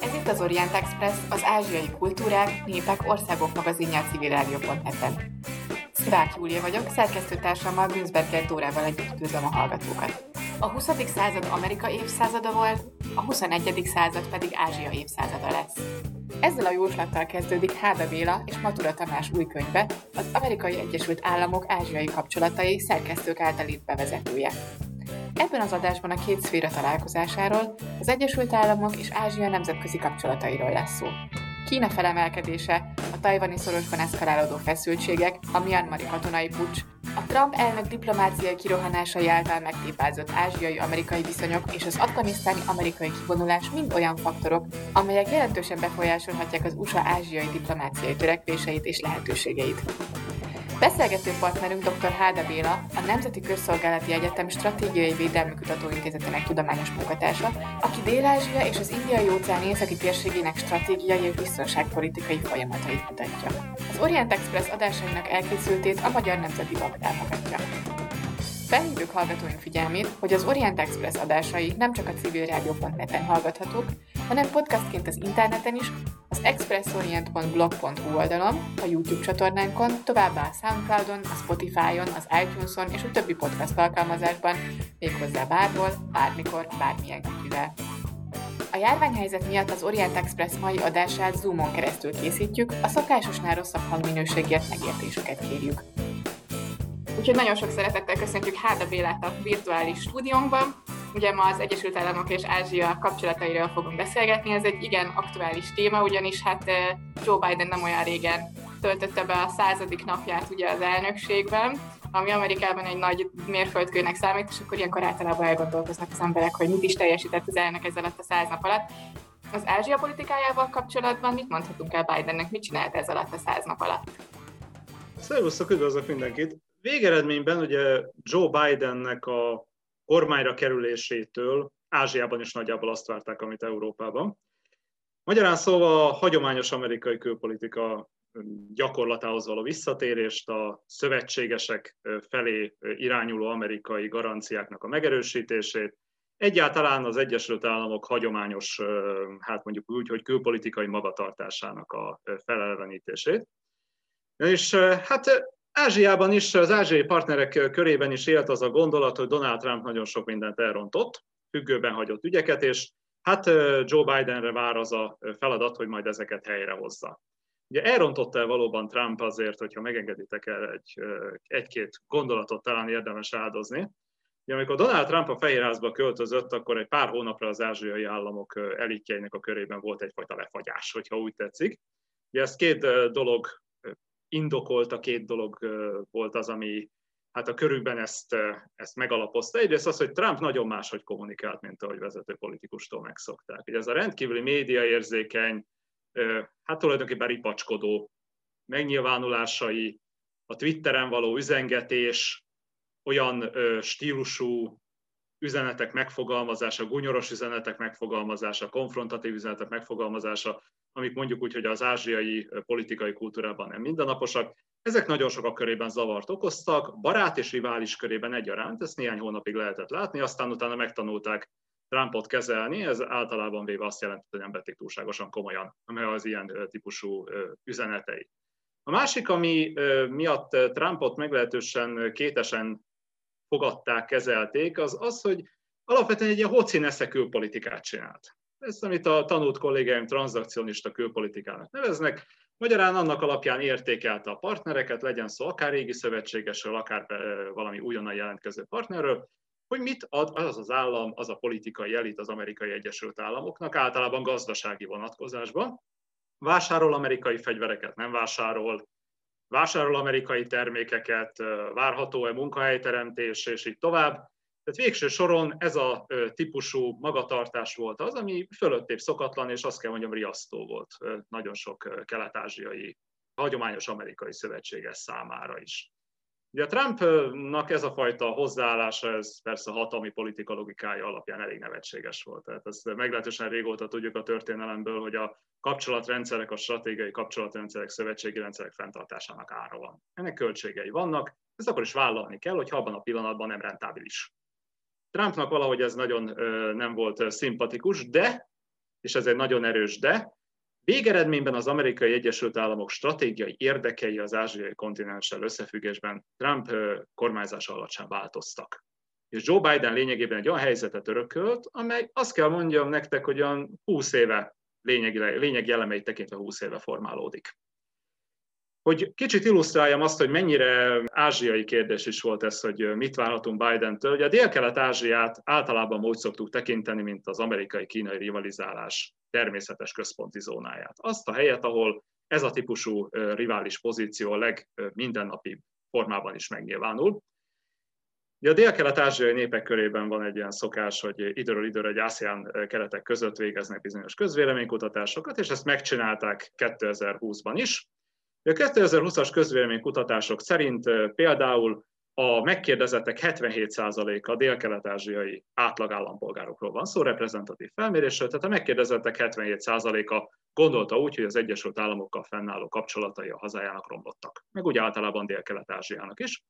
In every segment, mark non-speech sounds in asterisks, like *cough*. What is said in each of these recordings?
Ez itt az Orient Express, az ázsiai kultúrák, népek, országok magazinja a civilrádió.net-en. Szivák Júlia vagyok, szerkesztőtársammal Günzberger Dórával együtt üdvözlöm a hallgatókat. A 20. század Amerika évszázada volt, a 21. század pedig Ázsia évszázada lesz. Ezzel a jóslattal kezdődik Háda Béla és Matura Tamás új könyve, az Amerikai Egyesült Államok ázsiai kapcsolatai szerkesztők által itt bevezetője. Ebben az adásban a két szféra találkozásáról, az Egyesült Államok és Ázsia nemzetközi kapcsolatairól lesz szó. Kína felemelkedése, a tajvani szorosban eszkalálódó feszültségek, a Myanmari katonai pucs, a Trump elnök diplomáciai kirohanásai által megtépázott ázsiai-amerikai viszonyok és az afganisztáni amerikai kivonulás mind olyan faktorok, amelyek jelentősen befolyásolhatják az USA ázsiai diplomáciai törekvéseit és lehetőségeit. Beszélgető partnerünk dr. Háda Béla, a Nemzeti Közszolgálati Egyetem Stratégiai Védelmi Kutatóintézetének tudományos munkatársa, aki Dél-Ázsia és az Indiai óceán északi térségének stratégiai és biztonságpolitikai folyamatait mutatja. Az Orient Express adásainak elkészültét a Magyar Nemzeti Bank támogatja. Felhívjuk hallgatóink figyelmét, hogy az Orient Express adásai nem csak a civilrádió.net-en hallgathatók, hanem podcastként az interneten is, az expressorient.blog.hu oldalon, a YouTube csatornánkon, továbbá a Soundcloudon, a Spotify-on, az iTunes-on és a többi podcast alkalmazásban, méghozzá bárhol, bármikor, bármilyen kütyüvel. A járványhelyzet miatt az Orient Express mai adását Zoomon keresztül készítjük, a szokásosnál rosszabb hangminőségért megértésüket kérjük. Úgyhogy nagyon sok szeretettel köszöntjük Háda Bélát a virtuális stúdiónkban. Ugye ma az Egyesült Államok és Ázsia kapcsolatairól fogunk beszélgetni. Ez egy igen aktuális téma, ugyanis hát Joe Biden nem olyan régen töltötte be a századik napját ugye az elnökségben, ami Amerikában egy nagy mérföldkőnek számít, és akkor ilyenkor általában elgondolkoznak az emberek, hogy mit is teljesített az elnök ez a száz nap alatt. Az Ázsia politikájával kapcsolatban mit mondhatunk el Bidennek, mit csinált ez alatt a száz nap alatt? Szervusztok, üdvözlök mindenkit! Végeredményben ugye Joe Bidennek a kormányra kerülésétől Ázsiában is nagyjából azt várták, amit Európában. Magyarán szóval a hagyományos amerikai külpolitika gyakorlatához való visszatérést, a szövetségesek felé irányuló amerikai garanciáknak a megerősítését, egyáltalán az Egyesült Államok hagyományos, hát mondjuk úgy, hogy külpolitikai magatartásának a felelevenítését. És hát Ázsiában is, az ázsiai partnerek körében is élt az a gondolat, hogy Donald Trump nagyon sok mindent elrontott, függőben hagyott ügyeket, és hát Joe Bidenre vár az a feladat, hogy majd ezeket helyrehozza. Ugye elrontotta el valóban Trump azért, hogyha megengeditek el egy, egy-két gondolatot talán érdemes áldozni. Ugye, amikor Donald Trump a Fehérházba költözött, akkor egy pár hónapra az ázsiai államok elitjeinek a körében volt egyfajta lefagyás, hogyha úgy tetszik. Ugye ez két dolog indokolta, két dolog volt az, ami hát a körükben ezt, ezt megalapozta. Egyrészt az, hogy Trump nagyon máshogy kommunikált, mint ahogy vezető politikustól megszokták. Ugye ez a rendkívüli médiaérzékeny, hát tulajdonképpen ripacskodó megnyilvánulásai, a Twitteren való üzengetés, olyan stílusú üzenetek megfogalmazása, gunyoros üzenetek megfogalmazása, konfrontatív üzenetek megfogalmazása, amik mondjuk úgy, hogy az ázsiai politikai kultúrában nem mindennaposak. Ezek nagyon sokak körében zavart okoztak, barát és rivális körében egyaránt, ezt néhány hónapig lehetett látni, aztán utána megtanulták Trumpot kezelni, ez általában véve azt jelenti, hogy nem vették túlságosan komolyan az ilyen típusú üzenetei. A másik, ami miatt Trumpot meglehetősen kétesen fogadták, kezelték, az az, hogy alapvetően egy ilyen hoci külpolitikát csinált. Ez, amit a tanult kollégáim transzakcionista külpolitikának neveznek, magyarán annak alapján értékelte a partnereket, legyen szó akár régi szövetségesről, akár valami újonnan jelentkező partnerről, hogy mit ad az az állam, az a politikai elit az amerikai Egyesült Államoknak, általában gazdasági vonatkozásban. Vásárol amerikai fegyvereket, nem vásárol, vásárol amerikai termékeket, várható-e munkahelyteremtés, és így tovább. Tehát végső soron ez a típusú magatartás volt az, ami fölöttébb szokatlan, és azt kell mondjam, riasztó volt nagyon sok kelet-ázsiai, hagyományos amerikai szövetséges számára is. Ugye a Trumpnak ez a fajta hozzáállása, ez persze hatalmi politika logikája alapján elég nevetséges volt. Tehát ezt meglehetősen régóta tudjuk a történelemből, hogy a kapcsolatrendszerek, a stratégiai kapcsolatrendszerek, szövetségi rendszerek fenntartásának ára van. Ennek költségei vannak, ezt akkor is vállalni kell, hogy abban a pillanatban nem rentábilis. Trumpnak valahogy ez nagyon nem volt szimpatikus, de, és ez egy nagyon erős de, Végeredményben az amerikai Egyesült Államok stratégiai érdekei az ázsiai kontinenssel összefüggésben Trump kormányzása alatt sem változtak. És Joe Biden lényegében egy olyan helyzetet örökölt, amely azt kell mondjam nektek, hogy olyan 20 éve lényegi, lényegi elemeit tekintve 20 éve formálódik. Hogy kicsit illusztráljam azt, hogy mennyire ázsiai kérdés is volt ez, hogy mit várhatunk Biden-től. Ugye a dél-kelet-ázsiát általában úgy szoktuk tekinteni, mint az amerikai-kínai rivalizálás természetes központi zónáját. Azt a helyet, ahol ez a típusú rivális pozíció a legmindennapi formában is megnyilvánul. Ugye a dél-kelet-ázsiai népek körében van egy ilyen szokás, hogy időről időre egy ASEAN keretek között végeznek bizonyos közvéleménykutatásokat, és ezt megcsinálták 2020-ban is. A 2020-as közvéleménykutatások szerint például a megkérdezettek 77%-a dél-kelet-ázsiai átlagállampolgárokról van szó, reprezentatív felmérésről, tehát a megkérdezettek 77%-a gondolta úgy, hogy az Egyesült Államokkal fennálló kapcsolatai a hazájának romlottak, meg úgy általában dél-kelet-ázsiának is.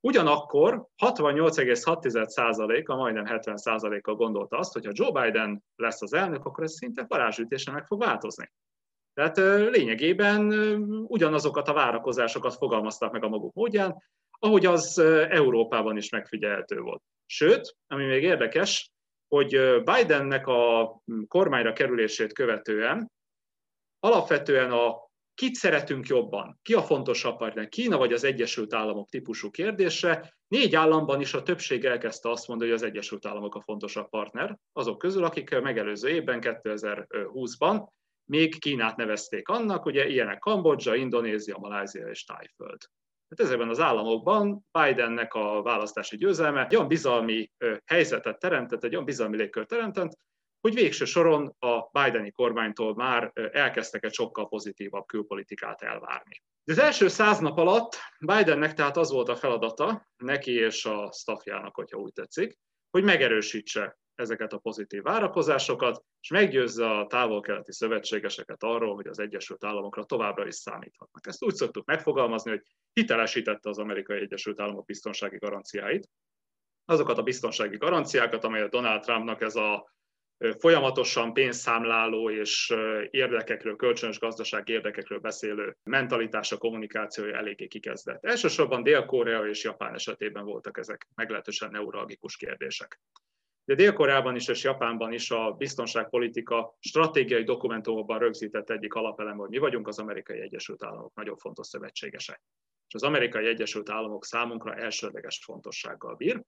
Ugyanakkor 68,6%-a, majdnem 70%-a gondolta azt, hogy ha Joe Biden lesz az elnök, akkor ez szinte varázsütésen meg fog változni. Tehát lényegében ugyanazokat a várakozásokat fogalmazták meg a maguk módján, ahogy az Európában is megfigyelhető volt. Sőt, ami még érdekes, hogy Bidennek a kormányra kerülését követően alapvetően a kit szeretünk jobban, ki a fontosabb partner, Kína vagy az Egyesült Államok típusú kérdése, négy államban is a többség elkezdte azt mondani, hogy az Egyesült Államok a fontosabb partner, azok közül, akik megelőző évben, 2020-ban még Kínát nevezték annak, ugye ilyenek Kambodzsa, Indonézia, Malázia és Tájföld. Hát ezekben az államokban Bidennek a választási győzelme egy olyan bizalmi helyzetet teremtett, egy olyan bizalmi légkört teremtett, hogy végső soron a Bideni kormánytól már elkezdtek egy sokkal pozitívabb külpolitikát elvárni. De az első száz nap alatt Bidennek tehát az volt a feladata, neki és a staffjának, hogyha úgy tetszik, hogy megerősítse ezeket a pozitív várakozásokat, és meggyőzze a távol-keleti szövetségeseket arról, hogy az Egyesült Államokra továbbra is számíthatnak. Ezt úgy szoktuk megfogalmazni, hogy hitelesítette az Amerikai Egyesült Államok biztonsági garanciáit. Azokat a biztonsági garanciákat, amelyet Donald Trumpnak ez a folyamatosan pénzszámláló és érdekekről, kölcsönös gazdaság érdekekről beszélő mentalitása, kommunikációja eléggé kikezdett. Elsősorban Dél-Korea és Japán esetében voltak ezek meglehetősen neuralgikus kérdések. De Dél-Koreában is és Japánban is a biztonságpolitika stratégiai dokumentumokban rögzített egyik alapelem, hogy mi vagyunk az Amerikai Egyesült Államok nagyon fontos szövetségese. És az Amerikai Egyesült Államok számunkra elsődleges fontossággal bír.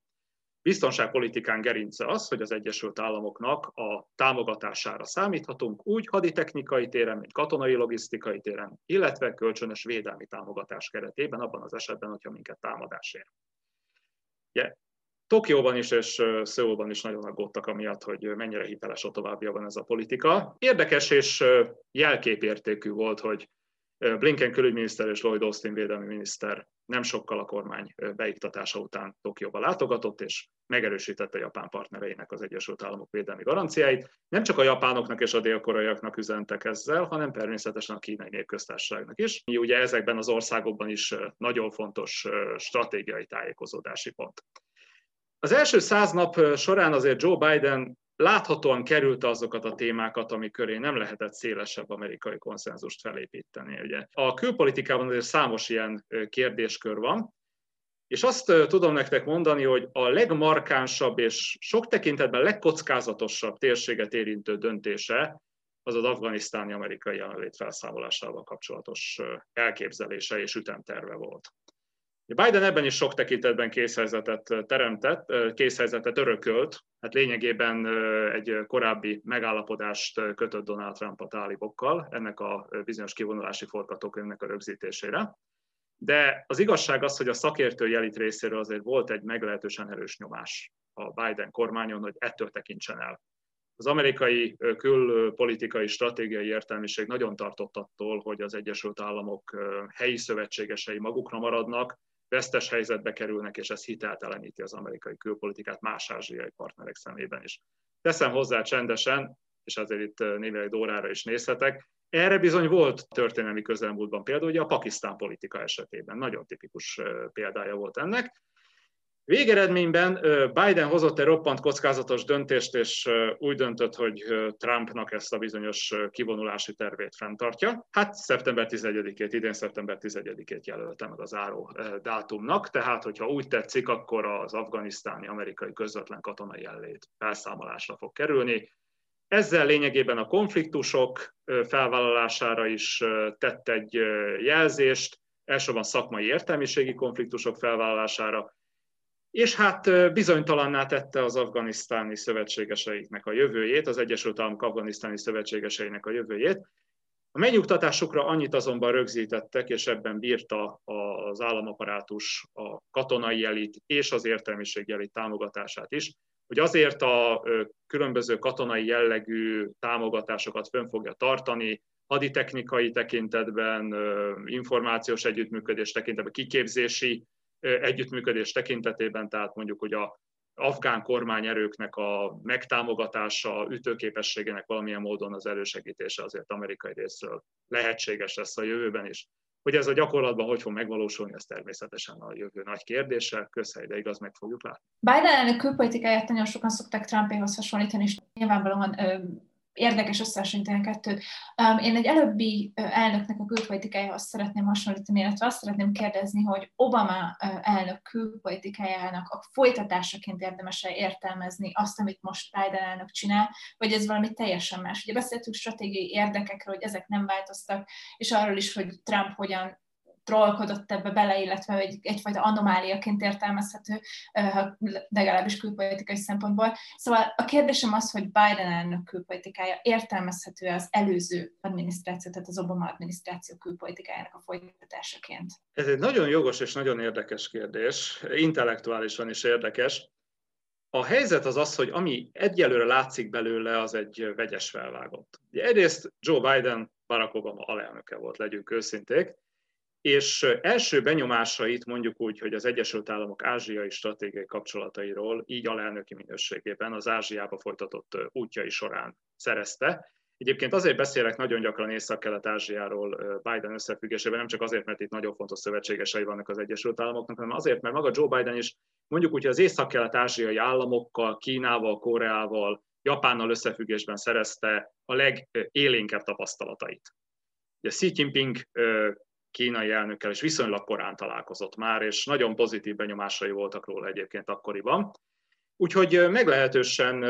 Biztonságpolitikán gerince az, hogy az Egyesült Államoknak a támogatására számíthatunk úgy haditechnikai téren, mint katonai logisztikai téren, illetve kölcsönös védelmi támogatás keretében, abban az esetben, hogyha minket támadás ér. Ugye, Tokióban is és Szöulban is nagyon aggódtak amiatt, hogy mennyire hiteles a továbbiakban ez a politika. Érdekes és jelképértékű volt, hogy Blinken külügyminiszter és Lloyd Austin védelmi miniszter nem sokkal a kormány beiktatása után Tokióba látogatott, és megerősítette Japán partnereinek az Egyesült Államok védelmi garanciáit. Nem csak a japánoknak és a dél-koreaiaknak üzentek ezzel, hanem természetesen a kínai népköztársaságnak is. Ugye ezekben az országokban is nagyon fontos stratégiai tájékozódási pont. Az első száz nap során azért Joe Biden láthatóan kerülte azokat a témákat, amik köré nem lehetett szélesebb amerikai konszenzust felépíteni. Ugye. A külpolitikában azért számos ilyen kérdéskör van, és azt tudom nektek mondani, hogy a legmarkánsabb és sok tekintetben legkockázatosabb térséget érintő döntése az az afganisztáni amerikai jelenlét felszámolásával kapcsolatos elképzelése és ütemterve volt. Biden ebben is sok tekintetben készhelyzetet teremtett, készhelyzetet örökölt, hát lényegében egy korábbi megállapodást kötött Donald Trump a tálibokkal, ennek a bizonyos kivonulási forgatókönyvnek a rögzítésére. De az igazság az, hogy a szakértői elit részéről azért volt egy meglehetősen erős nyomás a Biden kormányon, hogy ettől tekintsen el. Az amerikai külpolitikai stratégiai értelmiség nagyon tartott attól, hogy az Egyesült Államok helyi szövetségesei magukra maradnak, vesztes helyzetbe kerülnek, és ez hitelteleníti az amerikai külpolitikát más ázsiai partnerek szemében is. Teszem hozzá csendesen, és azért itt névileg Dórára is nézhetek, Erre bizony volt történelmi közelmúltban példa, ugye a Pakisztán politika esetében, nagyon tipikus példája volt ennek. Végeredményben Biden hozott egy roppant kockázatos döntést, és úgy döntött, hogy Trumpnak ezt a bizonyos kivonulási tervét fenntartja. Hát szeptember 11-ét, idén szeptember 11-ét jelölte meg az áró dátumnak, tehát hogyha úgy tetszik, akkor az afganisztáni amerikai közvetlen katonai jellét felszámolásra fog kerülni. Ezzel lényegében a konfliktusok felvállalására is tett egy jelzést, elsősorban szakmai értelmiségi konfliktusok felvállalására, és hát bizonytalanná tette az afganisztáni szövetségeseiknek a jövőjét, az Egyesült Államok afganisztáni szövetségeseinek a jövőjét. A megnyugtatásukra annyit azonban rögzítettek, és ebben bírta az államaparátus a katonai elit és az értelmiség elit támogatását is, hogy azért a különböző katonai jellegű támogatásokat fönn fogja tartani, haditechnikai tekintetben, információs együttműködés tekintetben, kiképzési együttműködés tekintetében, tehát mondjuk, hogy a afgán kormányerőknek a megtámogatása, ütőképességének valamilyen módon az elősegítése azért amerikai részről lehetséges lesz a jövőben is. Hogy ez a gyakorlatban hogy fog megvalósulni, ez természetesen a jövő nagy kérdése, közhely, de igaz, meg fogjuk látni. Biden elnök külpolitikáját nagyon sokan szokták Trumpéhoz hasonlítani, és nyilvánvalóan érdekes összehasonlítani a kettőt. Én egy előbbi elnöknek a külpolitikájához szeretném hasonlítani, illetve azt szeretném kérdezni, hogy Obama elnök külpolitikájának a folytatásaként érdemes-e értelmezni azt, amit most Biden elnök csinál, vagy ez valami teljesen más. Ugye beszéltünk stratégiai érdekekről, hogy ezek nem változtak, és arról is, hogy Trump hogyan trollkodott ebbe bele, illetve egy, egyfajta anomáliaként értelmezhető, legalábbis külpolitikai szempontból. Szóval a kérdésem az, hogy Biden elnök külpolitikája értelmezhető az előző adminisztráció, tehát az Obama adminisztráció külpolitikájának a folytatásaként? Ez egy nagyon jogos és nagyon érdekes kérdés, intellektuálisan is érdekes. A helyzet az az, hogy ami egyelőre látszik belőle, az egy vegyes felvágott. egyrészt Joe Biden Barack Obama alelnöke volt, legyünk őszinték, és első benyomásait mondjuk úgy, hogy az Egyesült Államok ázsiai stratégiai kapcsolatairól, így alelnöki minőségében az Ázsiába folytatott útjai során szerezte. Egyébként azért beszélek nagyon gyakran Észak-Kelet-Ázsiáról Biden összefüggésében, nem csak azért, mert itt nagyon fontos szövetségesei vannak az Egyesült Államoknak, hanem azért, mert maga Joe Biden is mondjuk úgy, hogy az Észak-Kelet-Ázsiai államokkal, Kínával, Koreával, Japánnal összefüggésben szerezte a legélénkebb tapasztalatait. Ugye Xi Jinping kínai elnökkel, és viszonylag korán találkozott már, és nagyon pozitív benyomásai voltak róla egyébként akkoriban. Úgyhogy meglehetősen,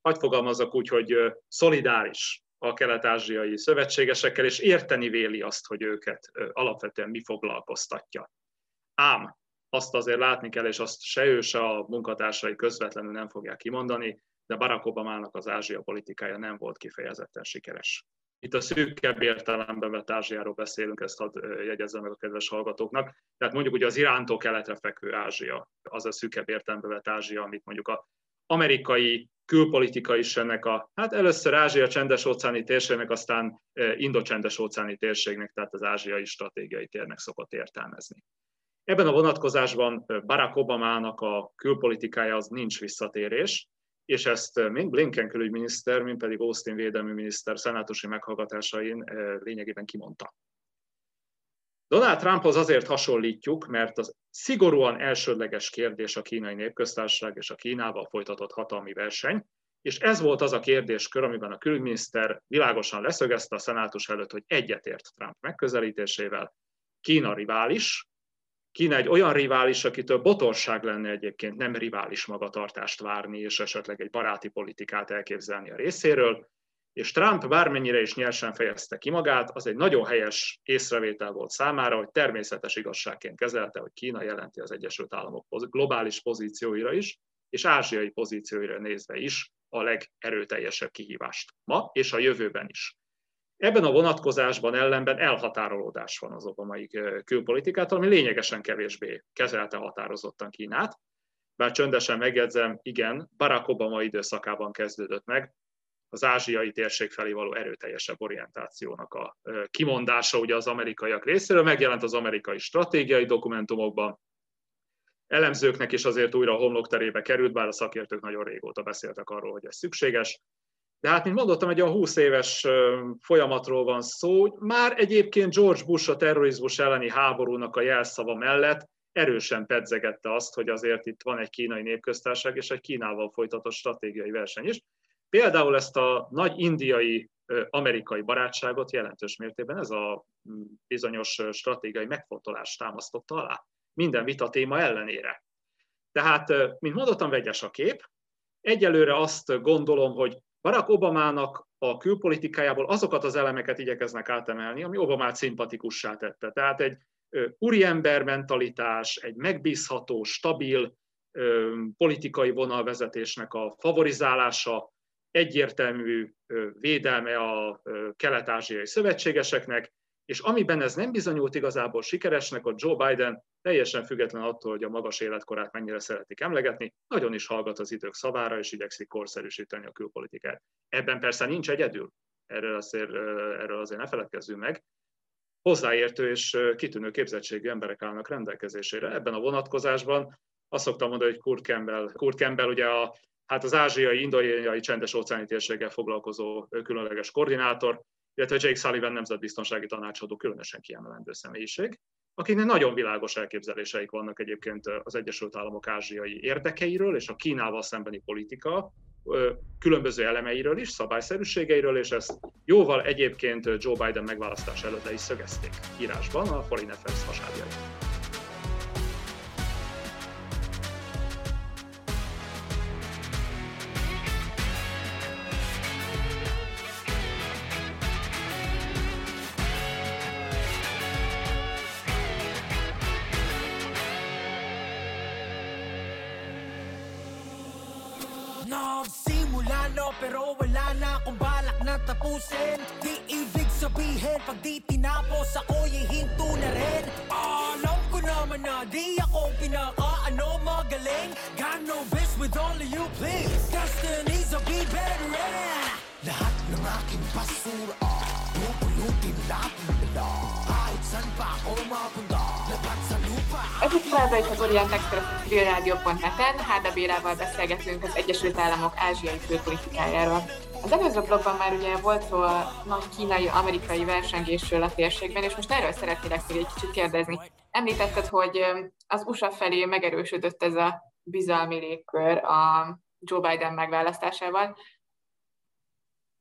hagyd fogalmazzak úgy, hogy szolidáris a kelet-ázsiai szövetségesekkel, és érteni véli azt, hogy őket alapvetően mi foglalkoztatja. Ám azt azért látni kell, és azt se ő, se a munkatársai közvetlenül nem fogják kimondani, de Barack Obamának az Ázsia politikája nem volt kifejezetten sikeres. Itt a szűkebb értelemben vett Ázsiáról beszélünk, ezt hadd jegyezzem meg a kedves hallgatóknak. Tehát mondjuk ugye az Irántól keletre fekvő Ázsia, az a szűkebb értelemben vett Ázsia, amit mondjuk a amerikai külpolitika is ennek a, hát először Ázsia csendes óceáni térségnek, aztán Indo-csendes óceáni térségnek, tehát az ázsiai stratégiai térnek szokott értelmezni. Ebben a vonatkozásban Barack Obamának a külpolitikája az nincs visszatérés, és ezt eh, mind Blinken külügyminiszter, mind pedig Austin védelmi miniszter szenátusi meghallgatásain eh, lényegében kimondta. Donald Trumphoz azért hasonlítjuk, mert az szigorúan elsődleges kérdés a kínai népköztársaság és a Kínával folytatott hatalmi verseny, és ez volt az a kérdéskör, amiben a külügyminiszter világosan leszögezte a szenátus előtt, hogy egyetért Trump megközelítésével, Kína rivális, Kína egy olyan rivális, akitől botorság lenne egyébként nem rivális magatartást várni, és esetleg egy baráti politikát elképzelni a részéről, és Trump bármennyire is nyersen fejezte ki magát, az egy nagyon helyes észrevétel volt számára, hogy természetes igazságként kezelte, hogy Kína jelenti az Egyesült Államok globális pozícióira is, és ázsiai pozícióira nézve is a legerőteljesebb kihívást ma és a jövőben is. Ebben a vonatkozásban ellenben elhatárolódás van az obamai külpolitikától, ami lényegesen kevésbé kezelte határozottan Kínát. Bár csöndesen megjegyzem, igen, Barack Obama időszakában kezdődött meg. Az ázsiai térség felé való erőteljesebb orientációnak a kimondása ugye az amerikaiak részéről, megjelent az amerikai stratégiai dokumentumokban, elemzőknek is azért újra a homlokterébe került, bár a szakértők nagyon régóta beszéltek arról, hogy ez szükséges, De hát, mint mondottam, egy olyan 20 éves folyamatról van szó. Már egyébként George Bush a terrorizmus elleni háborúnak a jelszava mellett erősen pedzegette azt, hogy azért itt van egy kínai népköztársaság és egy Kínával folytatott stratégiai verseny is. Például ezt a nagy indiai amerikai barátságot jelentős mértékben ez a bizonyos stratégiai megfontolás támasztotta alá. Minden vita téma ellenére. Tehát, mint mondottam, vegyes a kép. Egyelőre azt gondolom, hogy Barack Obamának a külpolitikájából azokat az elemeket igyekeznek átemelni, ami Obamát szimpatikussá tette. Tehát egy úriember mentalitás, egy megbízható, stabil politikai vonalvezetésnek a favorizálása, egyértelmű védelme a kelet-ázsiai szövetségeseknek, és amiben ez nem bizonyult igazából sikeresnek, a Joe Biden teljesen független attól, hogy a magas életkorát mennyire szeretik emlegetni, nagyon is hallgat az idők szavára, és igyekszik korszerűsíteni a külpolitikát. Ebben persze nincs egyedül, erről azért, erről azért ne feledkezzünk meg. Hozzáértő és kitűnő képzettségű emberek állnak rendelkezésére. Ebben a vonatkozásban azt szoktam mondani, hogy Kurt Campbell, Kurt Campbell ugye a, hát az ázsiai, indiai csendes óceáni térséggel foglalkozó különleges koordinátor, illetve Jake Sullivan nemzetbiztonsági tanácsadó különösen kiemelendő személyiség, akiknek nagyon világos elképzeléseik vannak egyébként az Egyesült Államok ázsiai érdekeiről és a Kínával szembeni politika különböző elemeiről is, szabályszerűségeiről, és ezt jóval egyébként Joe Biden megválasztás előtt le is szögezték írásban a Foreign Affairs hasábjai. Pero wala na akong balak na tapusin. Di ibig sabihin pag di tinapos ako'y hinto na rin. Alam ko naman na di ako pinaka ano magaling. Got no best with all of you please. Destinies will be better Lahat ng aking basura Pupulutin natin nila Kahit saan pa ako mapunta Lahat Ez itt továbbra is az Orient Express Rádió.net-en. Háda Bélával beszélgetünk az Egyesült Államok ázsiai külpolitikájáról. Az előző blogban már ugye volt szó a nagy kínai-amerikai versengésről a térségben, és most erről szeretnélek még egy kicsit kérdezni. Említetted, hogy az USA felé megerősödött ez a bizalmi légkör a Joe Biden megválasztásával.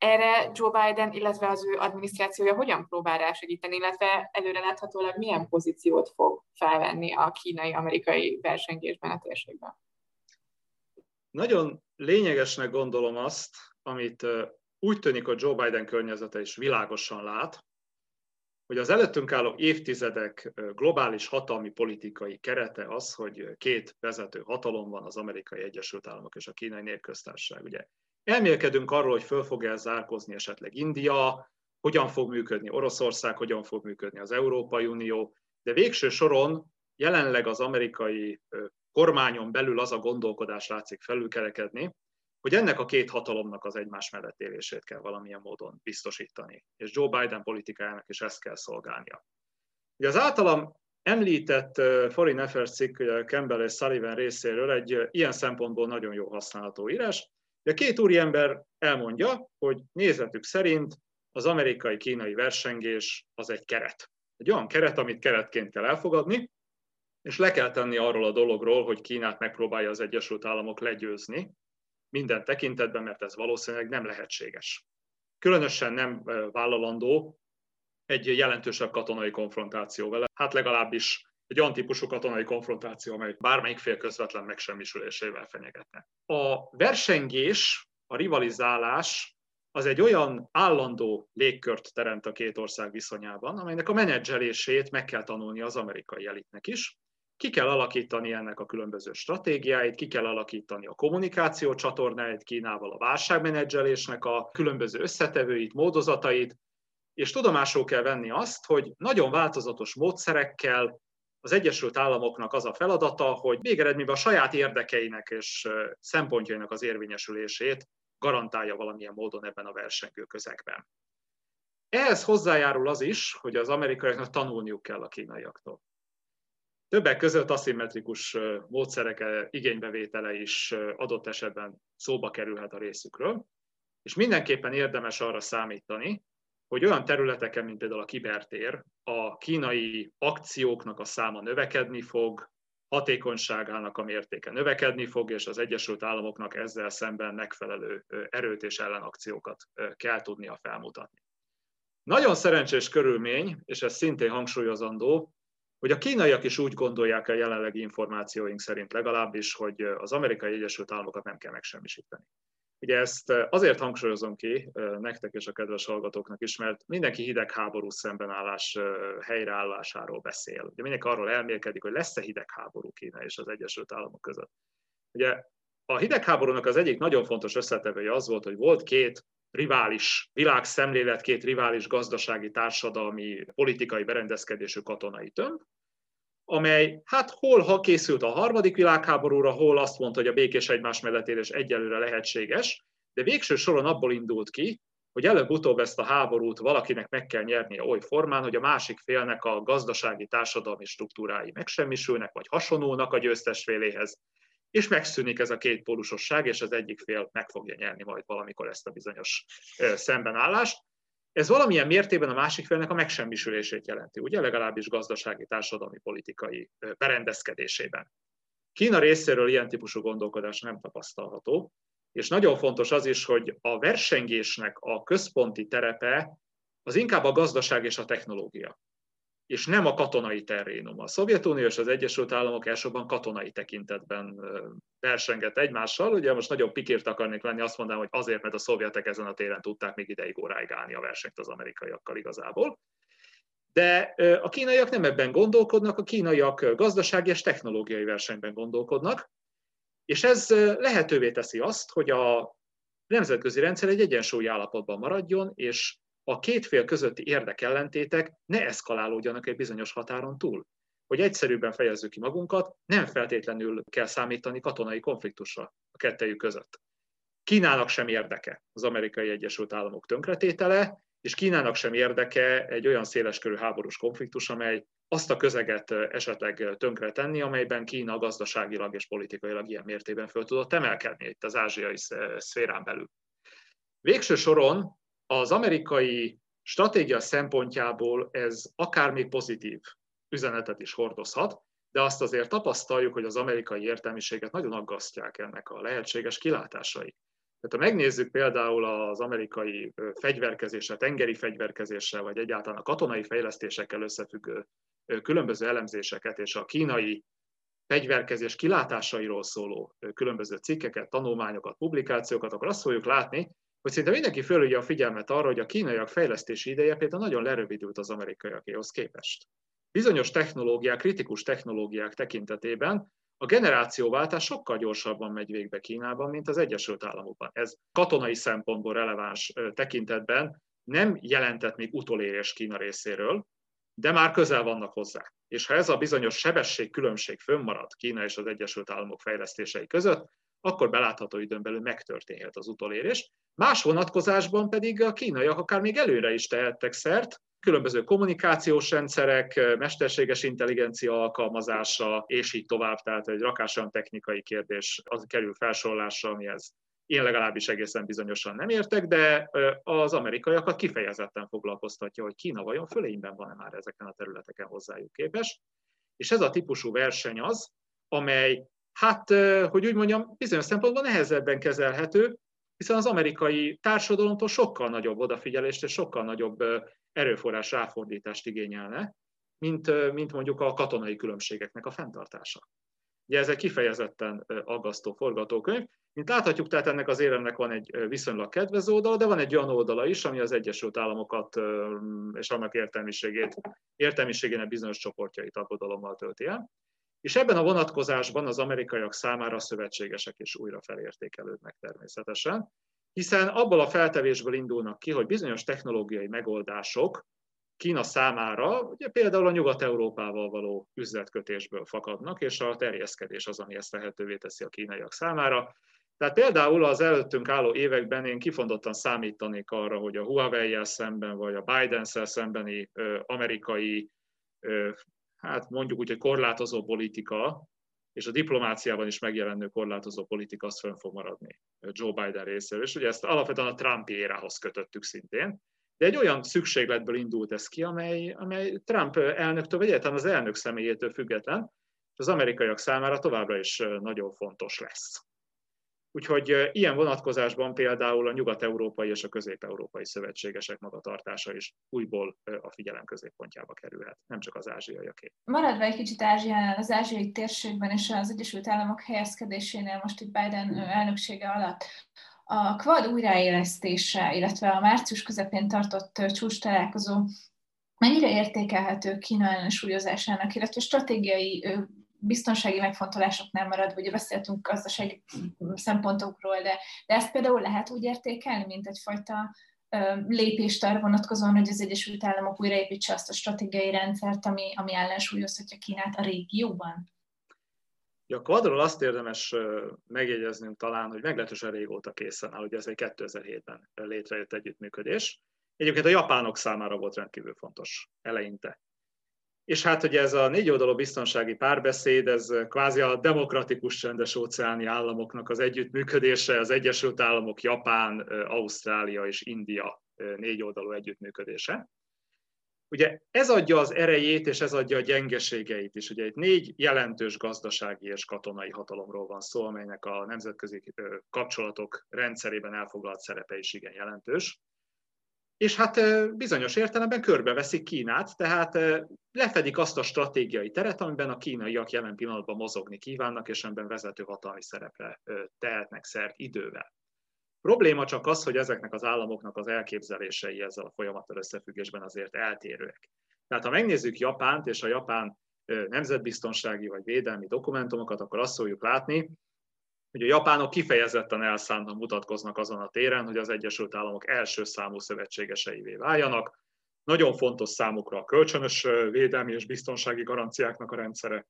Erre Joe Biden, illetve az ő adminisztrációja hogyan próbál rá segíteni, illetve előreláthatólag milyen pozíciót fog felvenni a kínai-amerikai versengésben a térségben? Nagyon lényegesnek gondolom azt, amit úgy tűnik, hogy Joe Biden környezete is világosan lát, hogy az előttünk álló évtizedek globális hatalmi politikai kerete az, hogy két vezető hatalom van, az amerikai Egyesült Államok és a kínai népköztársaság. Ugye Elmélkedünk arról, hogy föl fog-e zárkozni esetleg India, hogyan fog működni Oroszország, hogyan fog működni az Európai Unió, de végső soron jelenleg az amerikai kormányon belül az a gondolkodás látszik felülkerekedni, hogy ennek a két hatalomnak az egymás mellett élését kell valamilyen módon biztosítani. És Joe Biden politikájának is ezt kell szolgálnia. Ugye az általam említett Foreign Affairs cikk Campbell és Sullivan részéről egy ilyen szempontból nagyon jó használható írás, a két úriember elmondja, hogy nézetük szerint az amerikai-kínai versengés az egy keret. Egy olyan keret, amit keretként kell elfogadni, és le kell tenni arról a dologról, hogy Kínát megpróbálja az Egyesült Államok legyőzni minden tekintetben, mert ez valószínűleg nem lehetséges. Különösen nem vállalandó egy jelentősebb katonai konfrontáció vele, hát legalábbis egy olyan típusú katonai konfrontáció, amely bármelyik fél közvetlen megsemmisülésével fenyegetne. A versengés, a rivalizálás az egy olyan állandó légkört teremt a két ország viszonyában, amelynek a menedzselését meg kell tanulni az amerikai elitnek is. Ki kell alakítani ennek a különböző stratégiáit, ki kell alakítani a kommunikáció csatornáit Kínával, a válságmenedzselésnek a különböző összetevőit, módozatait, és tudomásul kell venni azt, hogy nagyon változatos módszerekkel, az Egyesült Államoknak az a feladata, hogy végeredményben a saját érdekeinek és szempontjainak az érvényesülését garantálja valamilyen módon ebben a versengő közegben. Ehhez hozzájárul az is, hogy az amerikaiaknak tanulniuk kell a kínaiaktól. Többek között aszimmetrikus módszerek igénybevétele is adott esetben szóba kerülhet a részükről. És mindenképpen érdemes arra számítani, hogy olyan területeken, mint például a kibertér, a kínai akcióknak a száma növekedni fog, hatékonyságának a mértéke növekedni fog, és az Egyesült Államoknak ezzel szemben megfelelő erőt és ellenakciókat kell tudnia felmutatni. Nagyon szerencsés körülmény, és ez szintén hangsúlyozandó, hogy a kínaiak is úgy gondolják a jelenlegi információink szerint legalábbis, hogy az amerikai Egyesült Államokat nem kell megsemmisíteni. Ugye ezt azért hangsúlyozom ki nektek és a kedves hallgatóknak is, mert mindenki hidegháború szembenállás helyreállásáról beszél. Ugye mindenki arról elmélkedik, hogy lesz-e hidegháború Kína és az Egyesült Államok között. Ugye a hidegháborúnak az egyik nagyon fontos összetevője az volt, hogy volt két rivális világszemlélet, két rivális gazdasági, társadalmi, politikai berendezkedésű katonai tömb, amely hát hol ha készült a harmadik világháborúra, hol azt mondta, hogy a békés egymás mellett élés egyelőre lehetséges, de végső soron abból indult ki, hogy előbb-utóbb ezt a háborút valakinek meg kell nyernie oly formán, hogy a másik félnek a gazdasági, társadalmi struktúrái megsemmisülnek, vagy hasonlónak a győztes féléhez, és megszűnik ez a két és az egyik fél meg fogja nyerni majd valamikor ezt a bizonyos szembenállást. Ez valamilyen mértében a másik félnek a megsemmisülését jelenti, ugye legalábbis gazdasági, társadalmi, politikai berendezkedésében. Kína részéről ilyen típusú gondolkodás nem tapasztalható, és nagyon fontos az is, hogy a versengésnek a központi terepe az inkább a gazdaság és a technológia és nem a katonai terrénum. A Szovjetunió és az Egyesült Államok elsősorban katonai tekintetben versengett egymással. Ugye most nagyon pikírt akarnék lenni, azt mondanám, hogy azért, mert a szovjetek ezen a téren tudták még ideig óráig állni a versenyt az amerikaiakkal igazából. De a kínaiak nem ebben gondolkodnak, a kínaiak gazdasági és technológiai versenyben gondolkodnak, és ez lehetővé teszi azt, hogy a nemzetközi rendszer egy egyensúlyi állapotban maradjon, és a két fél közötti érdekellentétek ne eszkalálódjanak egy bizonyos határon túl. Hogy egyszerűbben fejezzük ki magunkat, nem feltétlenül kell számítani katonai konfliktusra a kettejük között. Kínának sem érdeke az amerikai Egyesült Államok tönkretétele, és Kínának sem érdeke egy olyan széleskörű háborús konfliktus, amely azt a közeget esetleg tönkre tenni, amelyben Kína gazdaságilag és politikailag ilyen mértében föl tudott emelkedni itt az ázsiai szférán belül. Végső soron az amerikai stratégia szempontjából ez akár még pozitív üzenetet is hordozhat, de azt azért tapasztaljuk, hogy az amerikai értelmiséget nagyon aggasztják ennek a lehetséges kilátásai. Tehát ha megnézzük például az amerikai fegyverkezéssel, tengeri fegyverkezéssel, vagy egyáltalán a katonai fejlesztésekkel összefüggő különböző elemzéseket, és a kínai fegyverkezés kilátásairól szóló különböző cikkeket, tanulmányokat, publikációkat, akkor azt fogjuk látni, hogy szinte mindenki fölügye a figyelmet arra, hogy a kínaiak fejlesztési ideje például nagyon lerövidült az amerikaiakéhoz képest. Bizonyos technológiák, kritikus technológiák tekintetében a generációváltás sokkal gyorsabban megy végbe Kínában, mint az Egyesült Államokban. Ez katonai szempontból releváns tekintetben nem jelentett még utolérés Kína részéről, de már közel vannak hozzá. És ha ez a bizonyos sebesség különbség fönnmarad Kína és az Egyesült Államok fejlesztései között, akkor belátható időn belül megtörténhet az utolérés. Más vonatkozásban pedig a kínaiak akár még előre is tehettek szert, különböző kommunikációs rendszerek, mesterséges intelligencia alkalmazása, és így tovább, tehát egy rakásan technikai kérdés az kerül felsorolásra, amihez én legalábbis egészen bizonyosan nem értek, de az amerikaiakat kifejezetten foglalkoztatja, hogy Kína vajon fölényben van-e már ezeken a területeken hozzájuk képes. És ez a típusú verseny az, amely hát, hogy úgy mondjam, bizonyos szempontból nehezebben kezelhető, hiszen az amerikai társadalomtól sokkal nagyobb odafigyelést és sokkal nagyobb erőforrás ráfordítást igényelne, mint, mint mondjuk a katonai különbségeknek a fenntartása. Ugye ez egy kifejezetten aggasztó forgatókönyv. Mint láthatjuk, tehát ennek az éremnek van egy viszonylag kedvező oldala, de van egy olyan oldala is, ami az Egyesült Államokat és annak értelmiségét, értelmiségének bizonyos csoportjait aggodalommal tölti el. És ebben a vonatkozásban az amerikaiak számára a szövetségesek is újra felértékelődnek természetesen, hiszen abból a feltevésből indulnak ki, hogy bizonyos technológiai megoldások Kína számára, ugye például a Nyugat-Európával való üzletkötésből fakadnak, és a terjeszkedés az, ami ezt lehetővé teszi a kínaiak számára. Tehát például az előttünk álló években én kifondottan számítanék arra, hogy a Huawei-jel szemben, vagy a Biden-szel szembeni amerikai hát mondjuk úgy, hogy korlátozó politika és a diplomáciában is megjelenő korlátozó politika az fönn fog maradni Joe Biden részéről. És ugye ezt alapvetően a Trumpi érához kötöttük szintén. De egy olyan szükségletből indult ez ki, amely, amely Trump elnöktől, vagy egyáltalán az elnök személyétől független, és az amerikaiak számára továbbra is nagyon fontos lesz. Úgyhogy ilyen vonatkozásban például a nyugat-európai és a közép-európai szövetségesek magatartása is újból a figyelem középpontjába kerülhet, nem csak az ázsiaiaké. Maradva egy kicsit Ázsiánál, az ázsiai térségben és az Egyesült Államok helyezkedésénél most itt Biden elnöksége alatt, a Quad újraélesztése, illetve a március közepén tartott csúcs találkozó mennyire értékelhető Kína ellensúlyozásának, illetve stratégiai biztonsági megfontolásoknál marad, vagy beszéltünk gazdasági szempontokról, de, de ezt például lehet úgy értékelni, mint egyfajta lépést arra vonatkozóan, hogy az Egyesült Államok újraépítse azt a stratégiai rendszert, ami, ami ellensúlyozhatja Kínát a régióban? Ja, a quadról azt érdemes megjegyeznünk talán, hogy meglehetősen régóta készen áll, ugye ez egy 2007-ben létrejött együttműködés. Egyébként a japánok számára volt rendkívül fontos eleinte. És hát ugye ez a négy oldalú biztonsági párbeszéd, ez kvázi a demokratikus csendes óceáni államoknak az együttműködése, az Egyesült Államok, Japán, Ausztrália és India négy oldalú együttműködése. Ugye ez adja az erejét, és ez adja a gyengeségeit is. Ugye itt négy jelentős gazdasági és katonai hatalomról van szó, amelynek a nemzetközi kapcsolatok rendszerében elfoglalt szerepe is igen jelentős és hát bizonyos értelemben körbeveszik Kínát, tehát lefedik azt a stratégiai teret, amiben a kínaiak jelen pillanatban mozogni kívánnak, és amiben vezető hatalmi szerepre tehetnek szert idővel. Probléma csak az, hogy ezeknek az államoknak az elképzelései ezzel a folyamattal összefüggésben azért eltérőek. Tehát ha megnézzük Japánt és a japán nemzetbiztonsági vagy védelmi dokumentumokat, akkor azt fogjuk látni, hogy a japánok kifejezetten elszántan mutatkoznak azon a téren, hogy az Egyesült Államok első számú szövetségeseivé váljanak. Nagyon fontos számukra a kölcsönös védelmi és biztonsági garanciáknak a rendszere,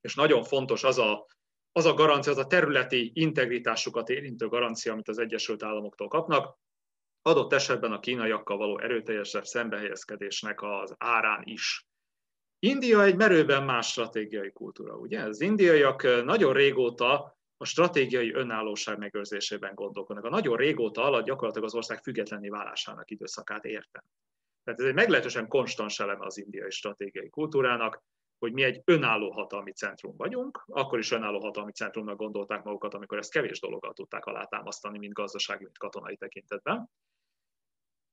és nagyon fontos az a, az a garancia, az a területi integritásukat érintő garancia, amit az Egyesült Államoktól kapnak, adott esetben a kínaiakkal való erőteljesebb szembehelyezkedésnek az árán is. India egy merőben más stratégiai kultúra, ugye? Az indiaiak nagyon régóta a stratégiai önállóság megőrzésében gondolkodnak. A nagyon régóta alatt gyakorlatilag az ország függetlenné válásának időszakát értem. Tehát ez egy meglehetősen konstans eleme az indiai stratégiai kultúrának, hogy mi egy önálló hatalmi centrum vagyunk, akkor is önálló hatalmi centrumnak gondolták magukat, amikor ezt kevés dologgal tudták alátámasztani, mint gazdasági, mint katonai tekintetben.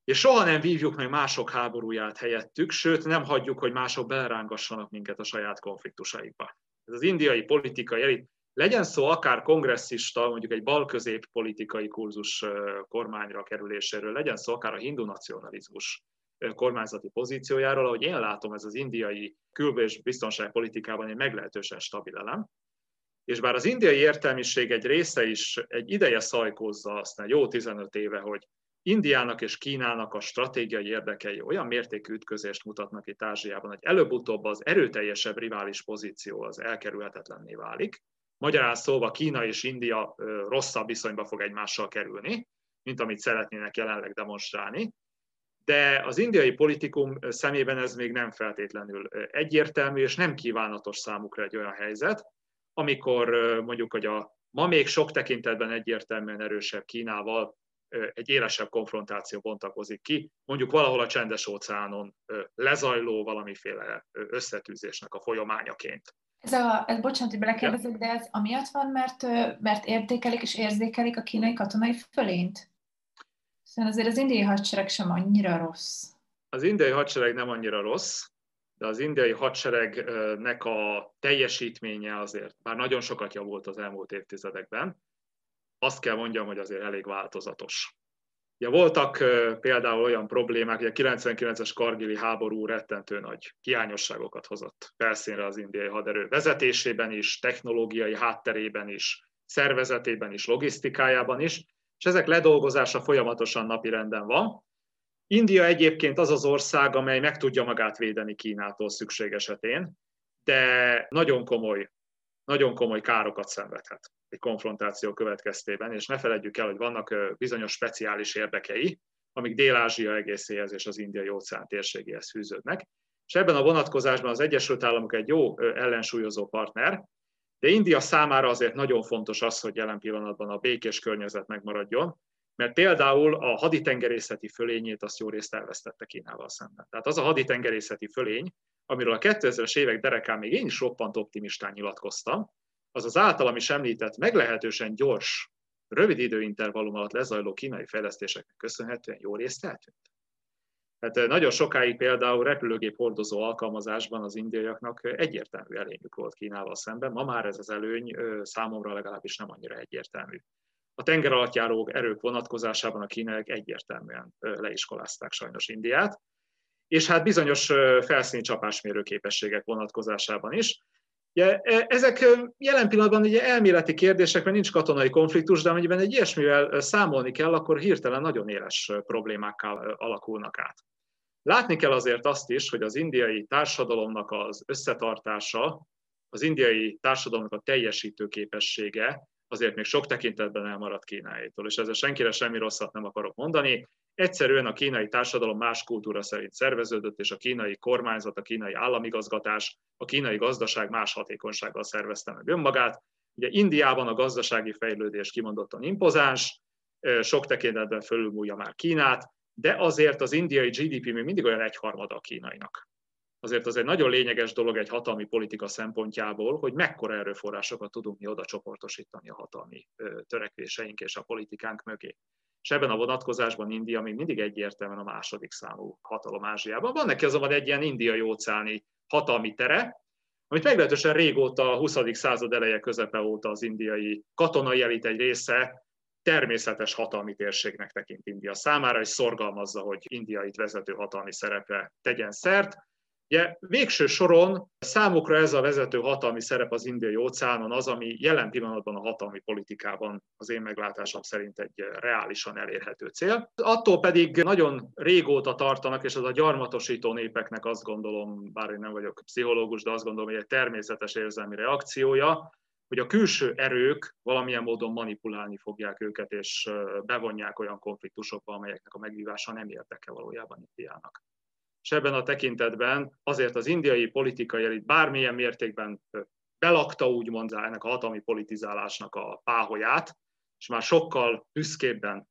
És soha nem vívjuk meg mások háborúját helyettük, sőt nem hagyjuk, hogy mások belerángassanak minket a saját konfliktusaikba. Ez az indiai politikai elit legyen szó akár kongresszista, mondjuk egy balközép politikai kurzus kormányra kerüléséről, legyen szó akár a hindu nacionalizmus kormányzati pozíciójáról, ahogy én látom, ez az indiai kül- és biztonságpolitikában egy meglehetősen stabil elem. És bár az indiai értelmiség egy része is egy ideje szajkózza aztán jó 15 éve, hogy Indiának és Kínának a stratégiai érdekei olyan mértékű ütközést mutatnak itt Ázsiában, hogy előbb-utóbb az erőteljesebb rivális pozíció az elkerülhetetlenné válik, Magyarán szólva Kína és India rosszabb viszonyba fog egymással kerülni, mint amit szeretnének jelenleg demonstrálni. De az indiai politikum szemében ez még nem feltétlenül egyértelmű, és nem kívánatos számukra egy olyan helyzet, amikor mondjuk, hogy a ma még sok tekintetben egyértelműen erősebb Kínával egy élesebb konfrontáció bontakozik ki, mondjuk valahol a csendes óceánon lezajló valamiféle összetűzésnek a folyamányaként. Ez a, ez, bocsánat, hogy belekérdezek, de ez amiatt van, mert, mert értékelik és érzékelik a kínai katonai fölényt? Szóval azért az indiai hadsereg sem annyira rossz. Az indiai hadsereg nem annyira rossz, de az indiai hadseregnek a teljesítménye azért, bár nagyon sokat javult az elmúlt évtizedekben, azt kell mondjam, hogy azért elég változatos. Ja, voltak például olyan problémák, hogy a 99-es kargili háború rettentő nagy hiányosságokat hozott felszínre az indiai haderő vezetésében is, technológiai hátterében is, szervezetében is, logisztikájában is, és ezek ledolgozása folyamatosan napirenden van. India egyébként az az ország, amely meg tudja magát védeni Kínától szükség esetén, de nagyon komoly, nagyon komoly károkat szenvedhet egy konfrontáció következtében, és ne feledjük el, hogy vannak bizonyos speciális érdekei, amik Dél-Ázsia egészéhez és az indiai óceán térségéhez fűződnek. És ebben a vonatkozásban az Egyesült Államok egy jó ellensúlyozó partner, De India számára azért nagyon fontos az, hogy jelen pillanatban a békés környezet megmaradjon, mert például a haditengerészeti fölényét azt jó részt elvesztette Kínával szemben. Tehát az a haditengerészeti fölény, amiről a 2000-es évek derekán még én is roppant optimistán nyilatkoztam, az az általam is említett meglehetősen gyors, rövid időintervallum alatt lezajló kínai fejlesztéseknek köszönhetően jó részt eltűnt. Hát eh, nagyon sokáig például repülőgép hordozó alkalmazásban az indiaiaknak egyértelmű előnyük volt Kínával szemben, ma már ez az előny számomra legalábbis nem annyira egyértelmű. A tenger alatt járó erők vonatkozásában a kínaiak egyértelműen leiskolázták sajnos Indiát, és hát bizonyos felszíni csapásmérő képességek vonatkozásában is. Ugye, e, ezek jelen pillanatban ugye elméleti kérdések, mert nincs katonai konfliktus, de amennyiben egy ilyesmivel számolni kell, akkor hirtelen nagyon éles problémákkal alakulnak át. Látni kell azért azt is, hogy az indiai társadalomnak az összetartása, az indiai társadalomnak a teljesítő képessége azért még sok tekintetben elmaradt Kínáétól, és ezzel senkire semmi rosszat nem akarok mondani. Egyszerűen a kínai társadalom más kultúra szerint szerveződött, és a kínai kormányzat, a kínai államigazgatás, a kínai gazdaság más hatékonysággal szervezte meg önmagát. Ugye Indiában a gazdasági fejlődés kimondottan impozáns, sok tekintetben fölülmúlja már Kínát, de azért az indiai GDP még mindig olyan egyharmada a kínainak. Azért az egy nagyon lényeges dolog egy hatalmi politika szempontjából, hogy mekkora erőforrásokat tudunk mi oda csoportosítani a hatalmi törekvéseink és a politikánk mögé. És ebben a vonatkozásban India még mindig egyértelműen a második számú hatalom Ázsiában. Van neki azonban egy ilyen indiai óceáni hatalmi tere, amit meglehetősen régóta, a 20. század eleje közepe óta az indiai katonai elit egy része természetes hatalmi térségnek tekint India számára, és szorgalmazza, hogy India itt vezető hatalmi szerepre tegyen szert. Ugye végső soron számukra ez a vezető hatalmi szerep az indiai óceánon az, ami jelen pillanatban a hatalmi politikában az én meglátásom szerint egy reálisan elérhető cél. Attól pedig nagyon régóta tartanak, és az a gyarmatosító népeknek azt gondolom, bár én nem vagyok pszichológus, de azt gondolom, hogy egy természetes érzelmi reakciója, hogy a külső erők valamilyen módon manipulálni fogják őket, és bevonják olyan konfliktusokba, amelyeknek a megvívása nem érdeke valójában Indiának. És ebben a tekintetben azért az indiai politikai elit bármilyen mértékben belakta úgymond ennek a hatalmi politizálásnak a páholyát, és már sokkal büszkébben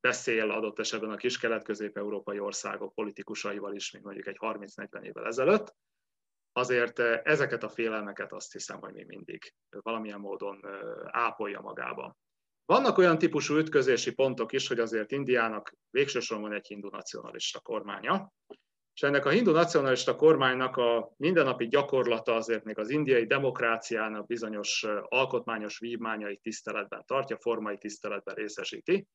beszél adott esetben a kis kelet-közép-európai országok politikusaival is, mint mondjuk egy 30-40 évvel ezelőtt, azért ezeket a félelmeket azt hiszem, hogy még mindig valamilyen módon ápolja magában. Vannak olyan típusú ütközési pontok is, hogy azért Indiának végsősorban van egy hindu nacionalista kormánya, és ennek a hindu nacionalista kormánynak a mindennapi gyakorlata azért még az indiai demokráciának bizonyos alkotmányos vívmányai tiszteletben tartja, formai tiszteletben részesíti,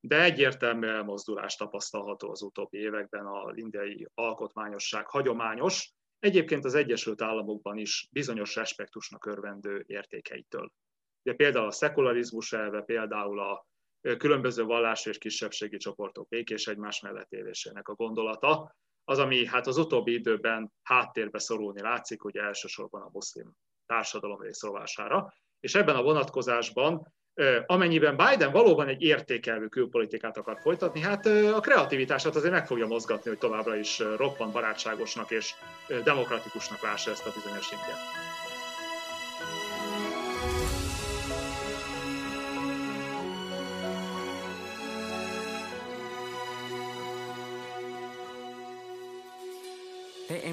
de egyértelmű elmozdulás tapasztalható az utóbbi években az indiai alkotmányosság hagyományos, egyébként az Egyesült Államokban is bizonyos respektusnak örvendő értékeitől. De például a szekularizmus elve, például a különböző vallás és kisebbségi csoportok békés egymás mellett élésének a gondolata, az, ami hát az utóbbi időben háttérbe szorulni látszik, hogy elsősorban a muszlim társadalom részrovására. És ebben a vonatkozásban amennyiben Biden valóban egy értékelő külpolitikát akar folytatni, hát a kreativitását azért meg fogja mozgatni, hogy továbbra is roppant barátságosnak és demokratikusnak lássa ezt a bizonyos Indiát.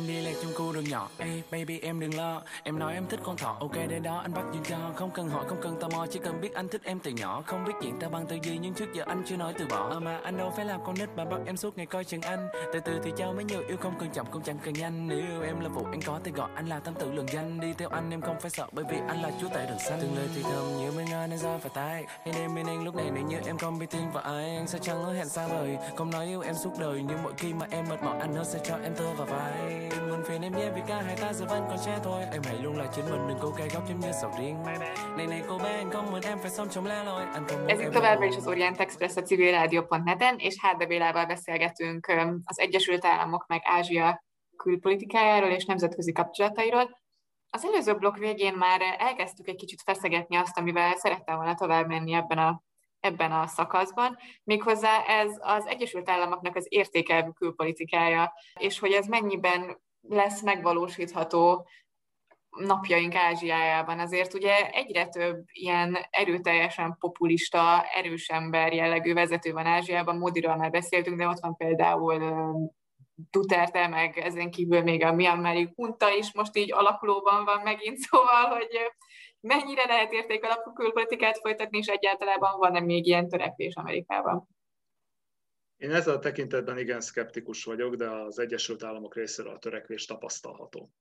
Em đi lạc trong khu đường nhỏ. Ê, baby, em đừng lo. Em nói em thích con thỏ. Ok để đó anh bắt duyên cho Không cần hỏi, không cần tò mò. Chỉ cần biết anh thích em từ nhỏ. Không biết chuyện ta bằng từ gì Nhưng trước giờ anh chưa nói từ bỏ. À Mà anh đâu phải làm con nít Mà bắt em suốt ngày coi chừng anh. Từ từ thì trao mấy nhiều yêu không cần chậm, cũng chẳng cần nhanh. Nếu em là vụ anh có thì gọi anh là tâm tử lường danh. Đi theo anh, em không phải sợ, Bởi vì anh là chúa tể đường xanh. Từng lời thì thầm như mới nghe nên ra phải tay Hay đêm bên anh lúc này nếu như em không biết tin vào ai, Anh sẽ chẳng hứa hẹn xa vời. Không nói yêu em suốt đời, Nhưng mỗi khi mà em mệt mỏi, anh hứa sẽ cho em thơ vào vai. Đừng buồn phiền em nhé vì cả hai ta giờ vẫn còn trẻ thôi. Em hãy luôn là chính mình đừng cố gai góc giống như sầu riêng. Này này cô bé anh không muốn em phải xong chống le loi. Anh không Ez itt továbbra is az Orient Express a civilrádió.net-en, és Hárda Bélával beszélgetünk az Egyesült Államok meg Ázsia külpolitikájáról és nemzetközi kapcsolatairól. Az előző blokk végén már elkezdtük egy kicsit feszegetni azt, amivel szerettem volna tovább menni ebben a ebben a szakaszban, méghozzá ez az Egyesült Államoknak az értékelvű külpolitikája, és hogy ez mennyiben lesz megvalósítható napjaink Ázsiájában. Azért ugye egyre több ilyen erőteljesen populista, erős ember jellegű vezető van Ázsiában, Modiról már beszéltünk, de ott van például Duterte, meg ezen kívül még a Myanmari hunta is most így alakulóban van megint, *laughs* szóval, hogy mennyire lehet érték alapú külpolitikát folytatni, és egyáltalán van-e még ilyen törekvés Amerikában? Én ezzel a tekintetben igen szkeptikus vagyok, de az Egyesült Államok részéről a törekvés tapasztalható.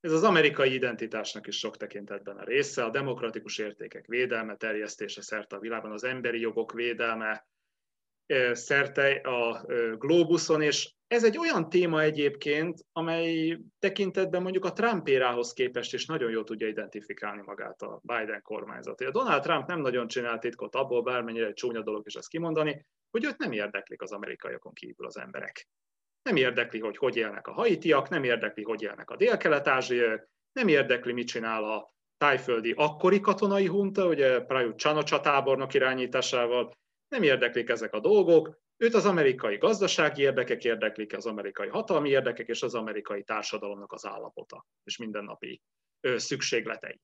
Ez az amerikai identitásnak is sok tekintetben a része, a demokratikus értékek védelme, terjesztése szerte a világban, az emberi jogok védelme szerte a globuszon, és ez egy olyan téma egyébként, amely tekintetben mondjuk a Trump érához képest is nagyon jól tudja identifikálni magát a Biden kormányzat. A Donald Trump nem nagyon csinált titkot abból, bármennyire egy csúnya dolog is ezt kimondani, hogy őt nem érdeklik az amerikaiakon kívül az emberek. Nem érdekli, hogy hogy élnek a haitiak, nem érdekli, hogy élnek a dél-kelet-ázsiaiak, nem érdekli, mit csinál a tájföldi akkori katonai hunta, ugye Prajut Csanocsa tábornok irányításával, nem érdeklik ezek a dolgok, őt az amerikai gazdasági érdekek érdeklik, az amerikai hatalmi érdekek és az amerikai társadalomnak az állapota és mindennapi szükségletei.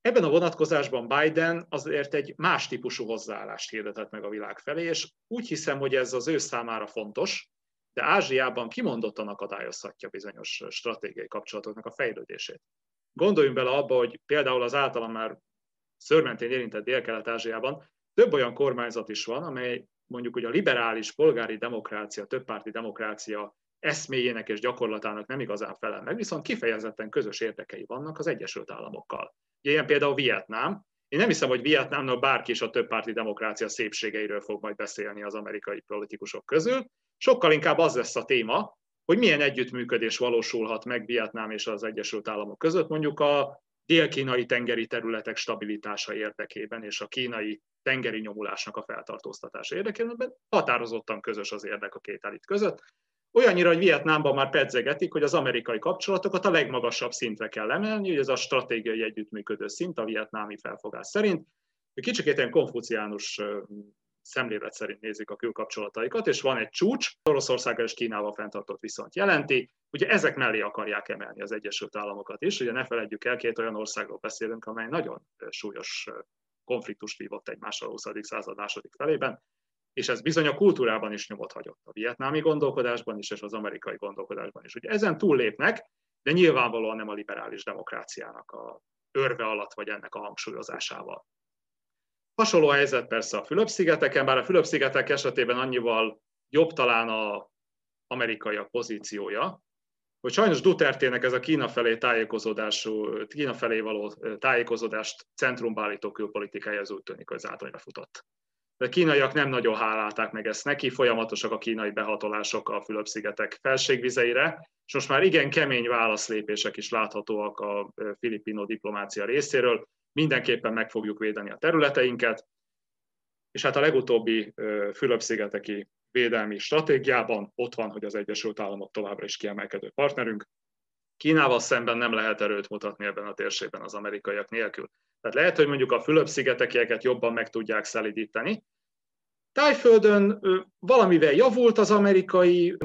Ebben a vonatkozásban Biden azért egy más típusú hozzáállást hirdetett meg a világ felé, és úgy hiszem, hogy ez az ő számára fontos, de Ázsiában kimondottan akadályozhatja bizonyos stratégiai kapcsolatoknak a fejlődését. Gondoljunk bele abba, hogy például az általam már szörmentén érintett Dél-Kelet-Ázsiában több olyan kormányzat is van, amely mondjuk, hogy a liberális polgári demokrácia, többpárti demokrácia eszméjének és gyakorlatának nem igazán felel meg, viszont kifejezetten közös érdekei vannak az Egyesült Államokkal. Ilyen például Vietnám. Én nem hiszem, hogy Vietnámnak bárki is a többpárti demokrácia szépségeiről fog majd beszélni az amerikai politikusok közül. Sokkal inkább az lesz a téma, hogy milyen együttműködés valósulhat meg Vietnám és az Egyesült Államok között, mondjuk a dél-kínai tengeri területek stabilitása érdekében és a kínai tengeri nyomulásnak a feltartóztatása érdekében határozottan közös az érdek a két elit között. Olyannyira, hogy Vietnámban már pedzegetik, hogy az amerikai kapcsolatokat a legmagasabb szintre kell emelni, hogy ez a stratégiai együttműködő szint a vietnámi felfogás szerint. Kicsikét ilyen konfuciánus szemlélet szerint nézik a külkapcsolataikat, és van egy csúcs, Oroszországgal és Kínával fenntartott viszont jelenti, ugye ezek mellé akarják emelni az Egyesült Államokat is, ugye ne felejtjük el, két olyan országról beszélünk, amely nagyon súlyos konfliktust vívott egymással a 20. század második felében, és ez bizony a kultúrában is nyomot hagyott, a vietnámi gondolkodásban is, és az amerikai gondolkodásban is. Ugye ezen túllépnek, de nyilvánvalóan nem a liberális demokráciának a örve alatt, vagy ennek a hangsúlyozásával. Hasonló helyzet persze a Fülöp-szigeteken, bár a Fülöp-szigetek esetében annyival jobb talán a amerikaiak pozíciója, hogy sajnos Duterte-nek ez a Kína felé tájékozódású, Kína felé való tájékozódást centrumba állító külpolitikája az úgy tűnik, hogy zátonyra futott. De a kínaiak nem nagyon hálálták meg ezt neki, folyamatosak a kínai behatolások a Fülöp-szigetek felségvizeire, és most már igen kemény válaszlépések is láthatóak a filipino diplomácia részéről, mindenképpen meg fogjuk védeni a területeinket, és hát a legutóbbi Fülöp-szigeteki védelmi stratégiában ott van, hogy az Egyesült Államok továbbra is kiemelkedő partnerünk. Kínával szemben nem lehet erőt mutatni ebben a térségben az amerikaiak nélkül. Tehát lehet, hogy mondjuk a Fülöp-szigetekieket jobban meg tudják szelidíteni. Tájföldön valamivel javult az amerikai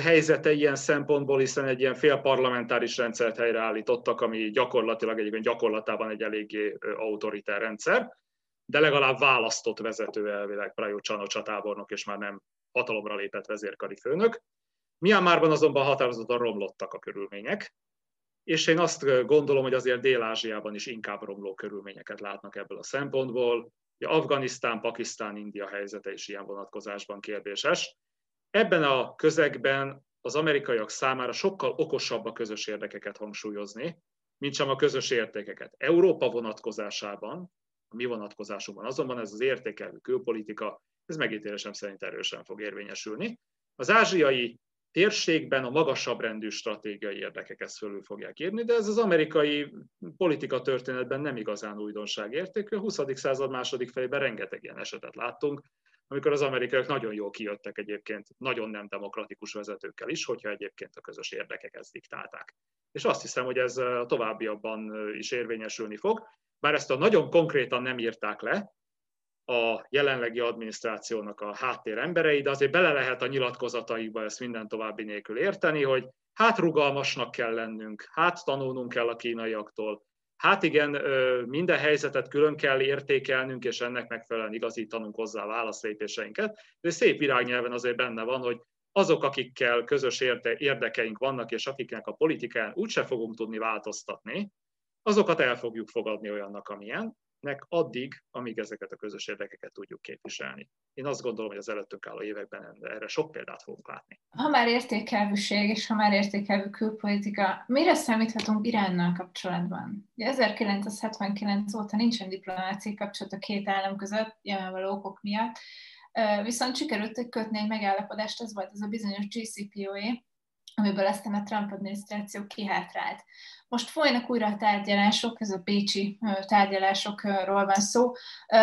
helyzete ilyen szempontból, hiszen egy ilyen félparlamentáris rendszert helyreállítottak, ami gyakorlatilag egyébként gyakorlatában egy eléggé autoritár rendszer de legalább választott vezető elvileg Prajó Csanocsa tábornok, és már nem hatalomra lépett vezérkari főnök. Myanmarban azonban határozottan romlottak a körülmények, és én azt gondolom, hogy azért Dél-Ázsiában is inkább romló körülményeket látnak ebből a szempontból. Afganisztán, Pakisztán, India helyzete is ilyen vonatkozásban kérdéses. Ebben a közegben az amerikaiak számára sokkal okosabb a közös érdekeket hangsúlyozni, mint sem a közös értékeket. Európa vonatkozásában a mi vonatkozásunkban. Azonban ez az értékelő külpolitika, ez megítélésem szerint erősen fog érvényesülni. Az ázsiai térségben a magasabb rendű stratégiai érdekek ezt fölül fogják írni, de ez az amerikai politika történetben nem igazán újdonság értékű. A 20. század második felében rengeteg ilyen esetet láttunk, amikor az amerikaiak nagyon jól kijöttek egyébként nagyon nem demokratikus vezetőkkel is, hogyha egyébként a közös érdekek ezt diktálták. És azt hiszem, hogy ez a továbbiakban is érvényesülni fog. Bár ezt a nagyon konkrétan nem írták le, a jelenlegi adminisztrációnak a háttér emberei, de azért bele lehet a nyilatkozataikba ezt minden további nélkül érteni, hogy hát rugalmasnak kell lennünk, hát tanulnunk kell a kínaiaktól, hát igen, minden helyzetet külön kell értékelnünk, és ennek megfelelően igazítanunk hozzá a válaszlépéseinket, de szép virágnyelven azért benne van, hogy azok, akikkel közös érdekeink vannak, és akiknek a politikán úgyse fogunk tudni változtatni, azokat el fogjuk fogadni olyannak, amilyen, nek addig, amíg ezeket a közös érdekeket tudjuk képviselni. Én azt gondolom, hogy az előttünk álló években erre sok példát fogunk látni. Ha már értékelvűség és ha már értékelvű külpolitika, mire számíthatunk Iránnal kapcsolatban? 1979 óta nincsen diplomáciai kapcsolat a két állam között, nyilvánvaló okok miatt, viszont sikerült kötni egy megállapodást, ez volt ez a bizonyos GCPOA, amiből aztán a Trump adminisztráció kihátrált. Most folynak újra a tárgyalások, ez a pécsi tárgyalásokról van szó,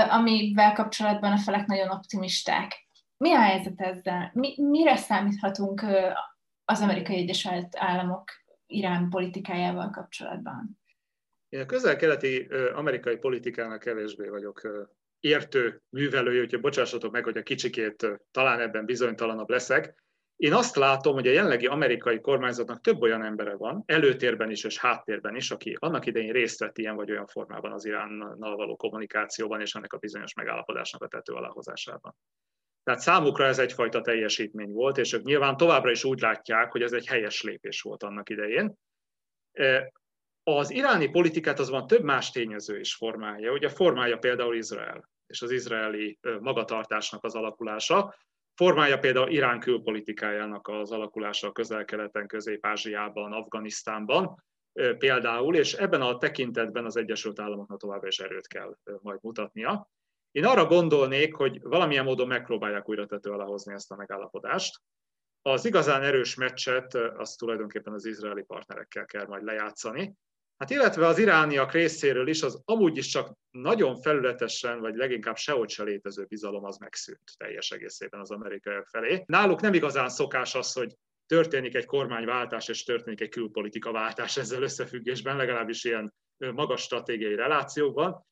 amivel kapcsolatban a felek nagyon optimisták. Mi a helyzet ezzel? Mi, mire számíthatunk az Amerikai Egyesült Államok Irán politikájával kapcsolatban? Én a közel-keleti amerikai politikának kevésbé vagyok értő művelője, úgyhogy bocsássatok meg, hogy a kicsikét talán ebben bizonytalanabb leszek. Én azt látom, hogy a jelenlegi amerikai kormányzatnak több olyan embere van, előtérben is és háttérben is, aki annak idején részt vett ilyen vagy olyan formában az Iránnal való kommunikációban és ennek a bizonyos megállapodásnak a tető aláhozásában. Tehát számukra ez egyfajta teljesítmény volt, és ők nyilván továbbra is úgy látják, hogy ez egy helyes lépés volt annak idején. E, az iráni politikát azonban több más tényező is formálja. Ugye formája például Izrael és az izraeli magatartásnak az alakulása, formája például Irán külpolitikájának az alakulása a közel-keleten, Közép-Ázsiában, Afganisztánban például, és ebben a tekintetben az Egyesült Államoknak továbbra is erőt kell majd mutatnia. Én arra gondolnék, hogy valamilyen módon megpróbálják újra tető alá hozni ezt a megállapodást. Az igazán erős meccset azt tulajdonképpen az izraeli partnerekkel kell majd lejátszani, Hát illetve az irániak részéről is az amúgy is csak nagyon felületesen, vagy leginkább sehogy se létező bizalom az megszűnt teljes egészében az amerikaiak felé. Náluk nem igazán szokás az, hogy történik egy kormányváltás és történik egy külpolitika váltás ezzel összefüggésben, legalábbis ilyen magas stratégiai relációkban.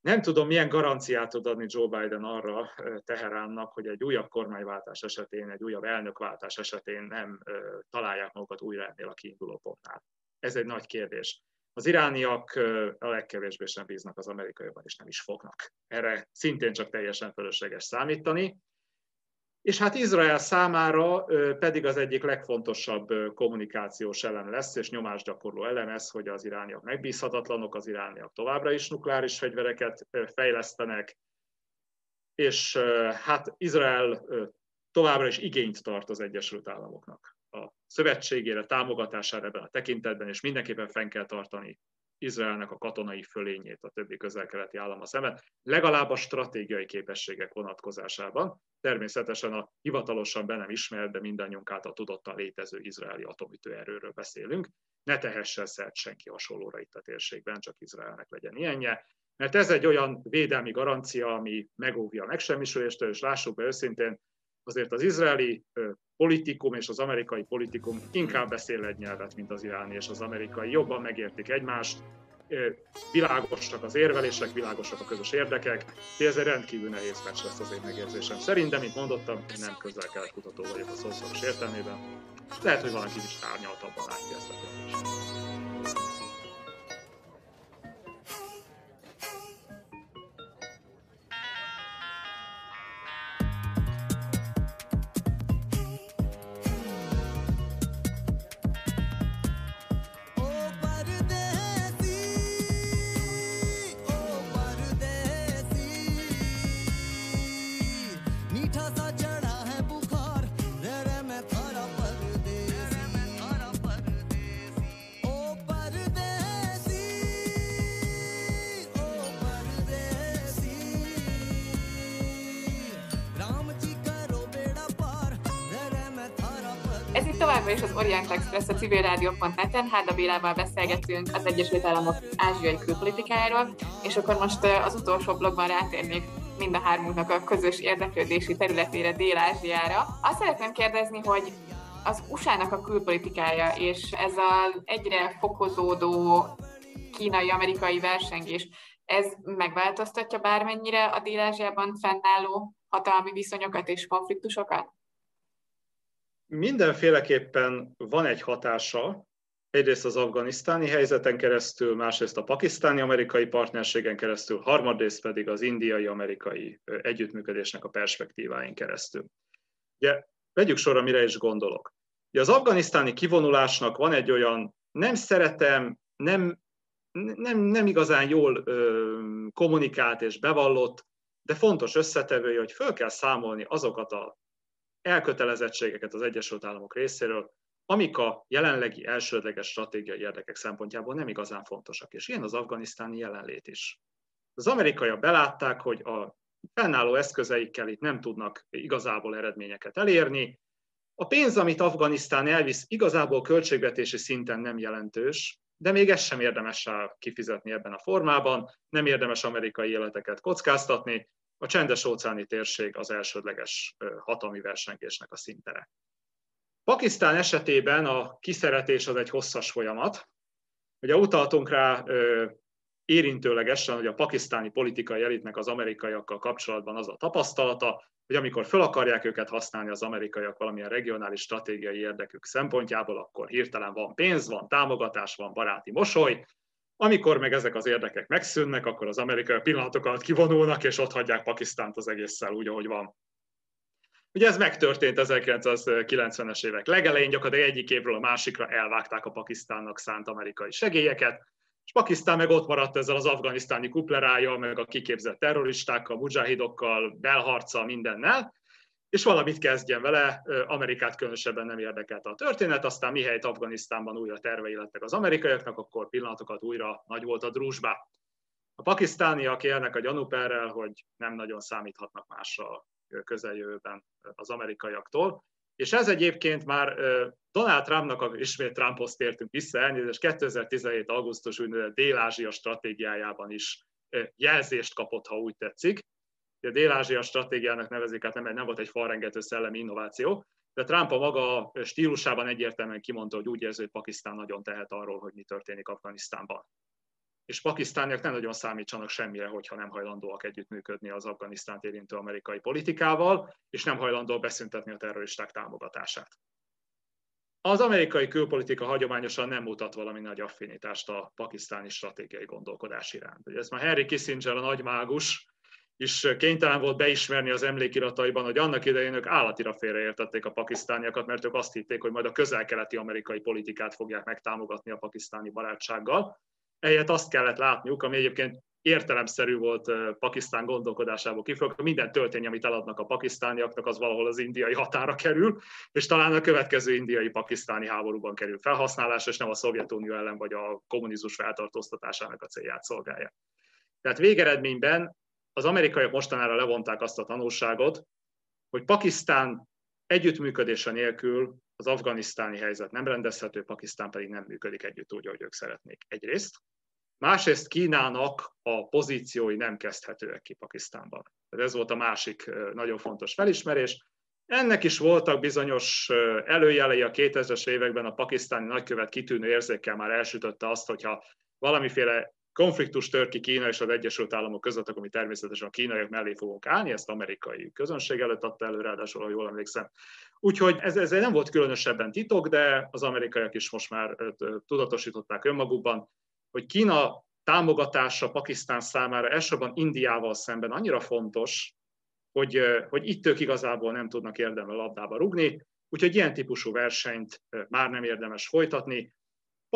Nem tudom, milyen garanciát tud adni Joe Biden arra Teheránnak, hogy egy újabb kormányváltás esetén, egy újabb elnökváltás esetén nem találják magukat újra ennél a kiinduló pontnál. Ez egy nagy kérdés. Az irániak a legkevésbé sem bíznak az amerikaiakban, és nem is fognak. Erre szintén csak teljesen fölösleges számítani. És hát Izrael számára pedig az egyik legfontosabb kommunikációs elem lesz, és nyomásgyakorló elem ez, hogy az irániak megbízhatatlanok, az irániak továbbra is nukleáris fegyvereket fejlesztenek, és hát Izrael továbbra is igényt tart az Egyesült Államoknak a szövetségére, támogatására ebben a tekintetben, és mindenképpen fenn kell tartani Izraelnek a katonai fölényét a többi közel-keleti állama szemben, legalább a stratégiai képességek vonatkozásában. Természetesen a hivatalosan be nem ismert, de mindannyiunk által tudottan létező izraeli atomütőerőről beszélünk. Ne tehessen szert senki hasonlóra itt a térségben, csak Izraelnek legyen ilyenje, mert ez egy olyan védelmi garancia, ami megóvja a megsemmisüléstől, és lássuk be őszintén, azért az izraeli politikum és az amerikai politikum inkább beszél egy nyelvet, mint az iráni és az amerikai. Jobban megértik egymást, világosak az érvelések, világosak a közös érdekek, de ez egy rendkívül nehéz meccs lesz az én megérzésem szerint, de mint mondottam, nem közel kutató vagyok a szószoros értelmében. Lehet, hogy valaki is árnyaltabban látja ezt a kérdést. Orient Express a civilrádió.net-en. Háda Bélával beszélgetünk az Egyesült Államok ázsiai külpolitikájáról, és akkor most az utolsó blogban rátérnék mind a hármunknak a közös érdeklődési területére, Dél-Ázsiára. Azt szeretném kérdezni, hogy az USA-nak a külpolitikája és ez az egyre fokozódó kínai-amerikai versengés, Ez megváltoztatja bármennyire a Dél-Ázsiában fennálló hatalmi viszonyokat és konfliktusokat? Mindenféleképpen van egy hatása, egyrészt az afganisztáni helyzeten keresztül, másrészt a pakisztáni-amerikai partnerségen keresztül, harmadrészt pedig az indiai-amerikai együttműködésnek a perspektíváin keresztül. Ugye, vegyük sorra, mire is gondolok. Ugye az afganisztáni kivonulásnak van egy olyan, nem szeretem, nem, nem, nem igazán jól ö, kommunikált és bevallott, de fontos összetevője, hogy föl kell számolni azokat a elkötelezettségeket az Egyesült Államok részéről, amik a jelenlegi elsődleges stratégiai érdekek szempontjából nem igazán fontosak. És ilyen az afganisztáni jelenlét is. Az amerikaiak belátták, hogy a fennálló eszközeikkel itt nem tudnak igazából eredményeket elérni. A pénz, amit Afganisztán elvisz, igazából költségvetési szinten nem jelentős, de még ezt sem érdemes kifizetni ebben a formában, nem érdemes amerikai életeket kockáztatni, a csendes óceáni térség az elsődleges hatalmi versengésnek a szintere. Pakisztán esetében a kiszeretés az egy hosszas folyamat. Ugye utaltunk rá érintőlegesen, hogy a pakisztáni politikai elitnek az amerikaiakkal kapcsolatban az a tapasztalata, hogy amikor fel akarják őket használni az amerikaiak valamilyen regionális stratégiai érdekük szempontjából, akkor hirtelen van pénz, van támogatás, van baráti mosoly, amikor meg ezek az érdekek megszűnnek, akkor az amerikai pillanatok alatt kivonulnak, és ott hagyják Pakisztánt az egésszel úgy, ahogy van. Ugye ez megtörtént 1990-es évek legelején, gyakorlatilag egyik évről a másikra elvágták a Pakisztánnak szánt amerikai segélyeket, és Pakisztán meg ott maradt ezzel az afganisztáni kuplerája, meg a kiképzett terroristákkal, mujahidokkkal, belharccal, mindennel, és valamit kezdjen vele, Amerikát különösebben nem érdekelte a történet, aztán mihelyt Afganisztánban újra tervei lettek az amerikaiaknak, akkor pillanatokat újra nagy volt a drúzsba. A pakisztániak élnek a gyanúperrel, hogy nem nagyon számíthatnak másra közeljövőben az amerikaiaktól. És ez egyébként már Donald Trumpnak, ismét Trumphoz tértünk vissza, elnézést 2017. augusztus úgynevezett Dél-Ázsia stratégiájában is jelzést kapott, ha úgy tetszik. A Dél-Ázsia stratégiának nevezik, hát nem, nem volt egy falrengető szellemi innováció, de Trump a maga stílusában egyértelműen kimondta, hogy úgy érzi, hogy Pakisztán nagyon tehet arról, hogy mi történik Afganisztánban és pakisztániak nem nagyon számítsanak semmire, hogyha nem hajlandóak együttműködni az Afganisztánt érintő amerikai politikával, és nem hajlandó beszüntetni a terroristák támogatását. Az amerikai külpolitika hagyományosan nem mutat valami nagy affinitást a pakisztáni stratégiai gondolkodás iránt. Ez már Harry Kissinger, a nagy mágus, is kénytelen volt beismerni az emlékirataiban, hogy annak idején ők állatira félreértették a pakisztániakat, mert ők azt hitték, hogy majd a közel-keleti amerikai politikát fogják megtámogatni a pakisztáni barátsággal, Ehelyett azt kellett látniuk, ami egyébként értelemszerű volt Pakisztán gondolkodásából kifolyólag, minden töltény, amit eladnak a pakisztániaknak, az valahol az indiai határa kerül, és talán a következő indiai-pakisztáni háborúban kerül felhasználásra, és nem a Szovjetunió ellen vagy a kommunizmus feltartóztatásának a célját szolgálja. Tehát végeredményben az amerikaiak mostanára levonták azt a tanulságot, hogy Pakisztán együttműködése nélkül az afganisztáni helyzet nem rendezhető, Pakisztán pedig nem működik együtt úgy, ahogy ők szeretnék. Egyrészt. Másrészt Kínának a pozíciói nem kezdhetőek ki Pakisztánban. Ez volt a másik nagyon fontos felismerés. Ennek is voltak bizonyos előjelei a 2000-es években, a pakisztáni nagykövet kitűnő érzékkel már elsütötte azt, hogyha valamiféle konfliktus tör ki Kína és az Egyesült Államok között, akkor mi természetesen a kínaiak mellé fogunk állni, ezt amerikai közönség előtt adta elő, ráadásul, ha jól emlékszem. Úgyhogy ez, ez nem volt különösebben titok, de az amerikaiak is most már tudatosították önmagukban, hogy Kína támogatása Pakisztán számára elsősorban Indiával szemben annyira fontos, hogy, hogy itt ők igazából nem tudnak érdemel labdába rugni, úgyhogy ilyen típusú versenyt már nem érdemes folytatni.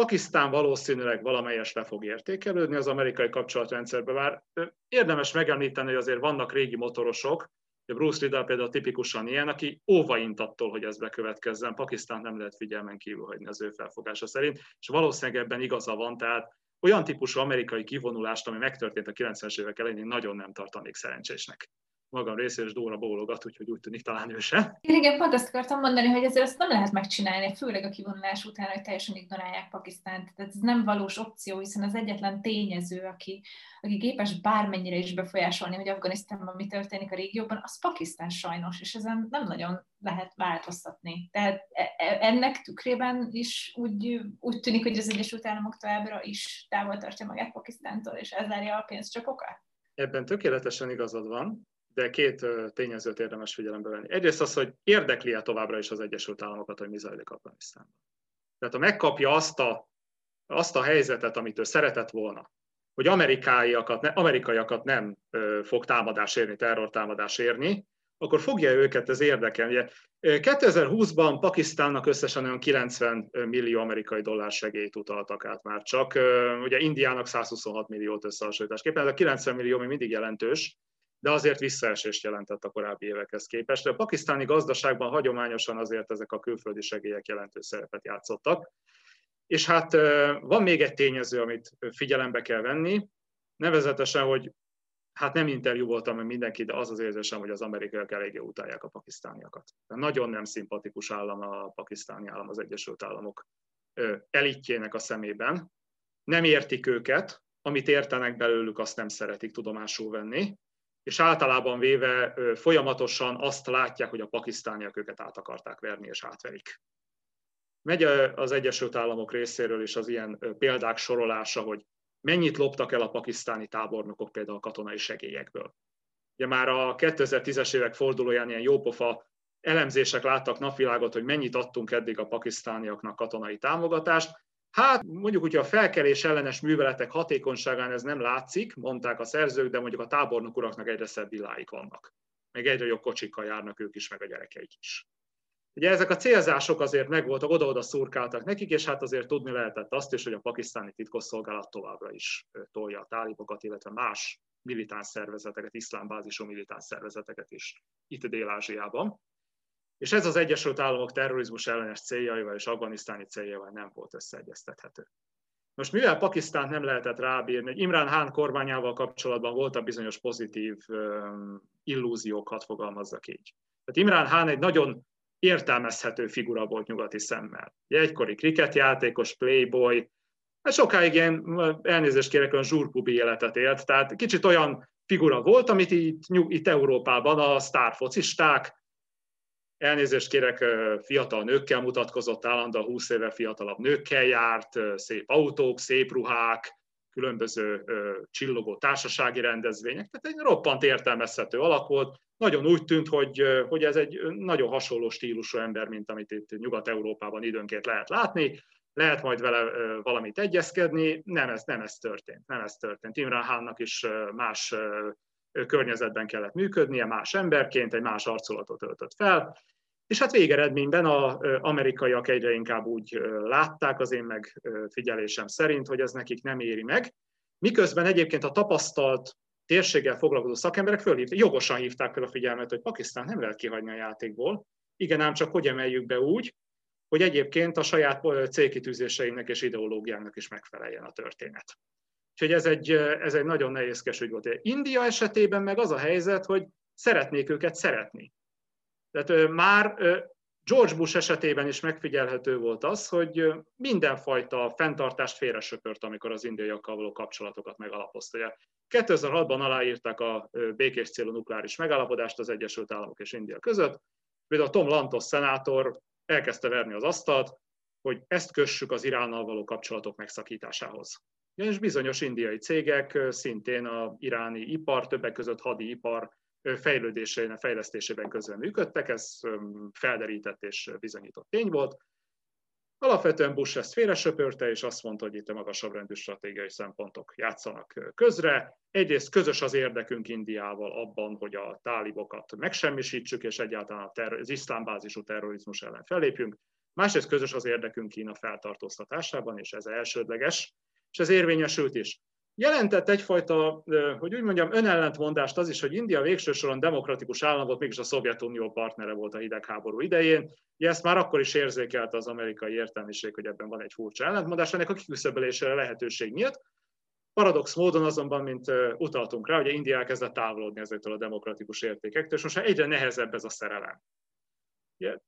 Pakisztán valószínűleg valamelyes le fog értékelődni az amerikai kapcsolatrendszerbe, bár érdemes megemlíteni, hogy azért vannak régi motorosok, Bruce Riddle például tipikusan ilyen, aki óvaint attól, hogy ez bekövetkezzen. Pakisztán nem lehet figyelmen kívül hagyni az ő felfogása szerint, és valószínűleg ebben igaza van, tehát olyan típusú amerikai kivonulást, ami megtörtént a 90-es évek elején, én nagyon nem tartanék szerencsésnek. Magam részéről, és Dóra bólogat, úgyhogy úgy tűnik talán ő sem. Igen, pont azt akartam mondani, hogy ezért ezt nem lehet megcsinálni, főleg a kivonulás után, hogy teljesen ignorálják Pakisztánt. Tehát ez nem valós opció, hiszen az egyetlen tényező, aki, aki képes bármennyire is befolyásolni, hogy Afganisztánban mi történik a régióban, az Pakisztán sajnos, és ezen nem nagyon lehet változtatni. Tehát e, e, ennek tükrében is úgy, úgy tűnik, hogy az Egyesült Államok továbbra is távol tartja magát Pakisztántól, és elzárja a pénzcsapokat? Ebben tökéletesen igazad van, de két tényezőt érdemes figyelembe venni. Egyrészt az, hogy érdekli-e továbbra is az Egyesült Államokat, hogy mi zajlik Afganisztánban. Tehát ha megkapja azt a, azt a helyzetet, amit ő szeretett volna, hogy amerikaiakat, ne, amerikaiakat nem ö, fog támadás érni, terrortámadás érni, akkor fogja őket ez érdekelni. 2020-ban Pakisztánnak összesen olyan 90 millió amerikai dollár segélyt utaltak át már csak. Ugye Indiának 126 milliót összehasonlításképpen. Ez a 90 millió még mindig jelentős, de azért visszaesést jelentett a korábbi évekhez képest. A pakisztáni gazdaságban hagyományosan azért ezek a külföldi segélyek jelentős szerepet játszottak. És hát van még egy tényező, amit figyelembe kell venni, nevezetesen, hogy hát nem interjú voltam meg mindenki, de az az érzésem, hogy az amerikaiak eléggé utálják a pakisztániakat. De nagyon nem szimpatikus állam a pakisztáni állam az Egyesült Államok elitjének a szemében. Nem értik őket, amit értenek belőlük, azt nem szeretik tudomásul venni, és általában véve folyamatosan azt látják, hogy a pakisztániak őket át akarták verni, és átverik. Megy az Egyesült Államok részéről is az ilyen példák sorolása, hogy mennyit loptak el a pakisztáni tábornokok például a katonai segélyekből. Ugye már a 2010-es évek fordulóján ilyen jópofa elemzések láttak napvilágot, hogy mennyit adtunk eddig a pakisztániaknak katonai támogatást. Hát mondjuk, hogyha a felkelés ellenes műveletek hatékonyságán ez nem látszik, mondták a szerzők, de mondjuk a tábornok uraknak egyre szebb villáik vannak. Még egyre jobb kocsikkal járnak ők is, meg a gyerekeik is. Ugye ezek a célzások azért megvoltak, oda-oda szurkáltak nekik, és hát azért tudni lehetett azt is, hogy a pakisztáni titkosszolgálat továbbra is tolja a tálibokat, illetve más militáns szervezeteket, iszlámbázisú militáns szervezeteket is itt Dél-Ázsiában. És ez az Egyesült Államok terrorizmus ellenes céljaival és afganisztáni céljaival nem volt összeegyeztethető. Most mivel Pakisztánt nem lehetett rábírni, hogy Imran Khan kormányával kapcsolatban voltak bizonyos pozitív illúziók, hadd fogalmazzak így. Tehát Imran Khan egy nagyon értelmezhető figura volt nyugati szemmel. Egy egykori kriketjátékos, playboy, hát sokáig ilyen, elnézést kérek, olyan zsúrpubi életet élt, tehát kicsit olyan figura volt, amit itt, itt Európában a sztárfocisták, elnézést kérek, fiatal nőkkel mutatkozott, állandóan 20 éve fiatalabb nőkkel járt, szép autók, szép ruhák, különböző csillogó társasági rendezvények, tehát egy roppant értelmezhető alak volt, nagyon úgy tűnt, hogy, hogy ez egy nagyon hasonló stílusú ember, mint amit itt Nyugat-Európában időnként lehet látni, lehet majd vele valamit egyezkedni, nem ez, nem ez történt, nem ez történt. Imran Hánnak is más környezetben kellett működnie, más emberként, egy más arculatot öltött fel, és hát végeredményben az amerikaiak egyre inkább úgy látták, az én megfigyelésem szerint, hogy ez nekik nem éri meg, miközben egyébként a tapasztalt térséggel foglalkozó szakemberek fölhívták, jogosan hívták fel a figyelmet, hogy Pakisztán nem lehet kihagyni a játékból. Igen, ám csak hogy emeljük be úgy, hogy egyébként a saját célkitűzéseinek és ideológiának is megfeleljen a történet. Úgyhogy ez egy, ez egy nagyon nehézkes ügy volt. India esetében meg az a helyzet, hogy szeretnék őket szeretni. Tehát már George Bush esetében is megfigyelhető volt az, hogy mindenfajta fenntartást félresöpört, amikor az indiaiakkal való kapcsolatokat megalapozta. 2006-ban aláírták a békés célú nukleáris megállapodást az Egyesült Államok és India között. Például Tom Lantos szenátor elkezdte verni az asztalt, hogy ezt kössük az Iránnal való kapcsolatok megszakításához. És bizonyos indiai cégek szintén a iráni ipar, többek között hadipar fejlődésében, fejlesztésében közben működtek, ez felderített és bizonyított tény volt. Alapvetően Bush ezt félresöpörte, és azt mondta, hogy itt a magasabb rendű stratégiai szempontok játszanak közre. Egyrészt közös az érdekünk Indiával abban, hogy a tálibokat megsemmisítsük, és egyáltalán az iszlámbázisú terrorizmus ellen fellépjünk. Másrészt közös az érdekünk Kína feltartóztatásában, és ez elsődleges, és ez érvényesült is. Jelentett egyfajta, hogy úgy mondjam, önellentmondást az is, hogy India végső soron demokratikus állam volt, mégis a Szovjetunió partnere volt a hidegháború idején. Ugye ezt már akkor is érzékelte az amerikai értelmiség, hogy ebben van egy furcsa ellentmondás, ennek a kiküszöbölésére lehetőség nyílt. Paradox módon azonban, mint utaltunk rá, hogy India elkezdett távolodni ezektől a demokratikus értékektől, és most egyre nehezebb ez a szerelem.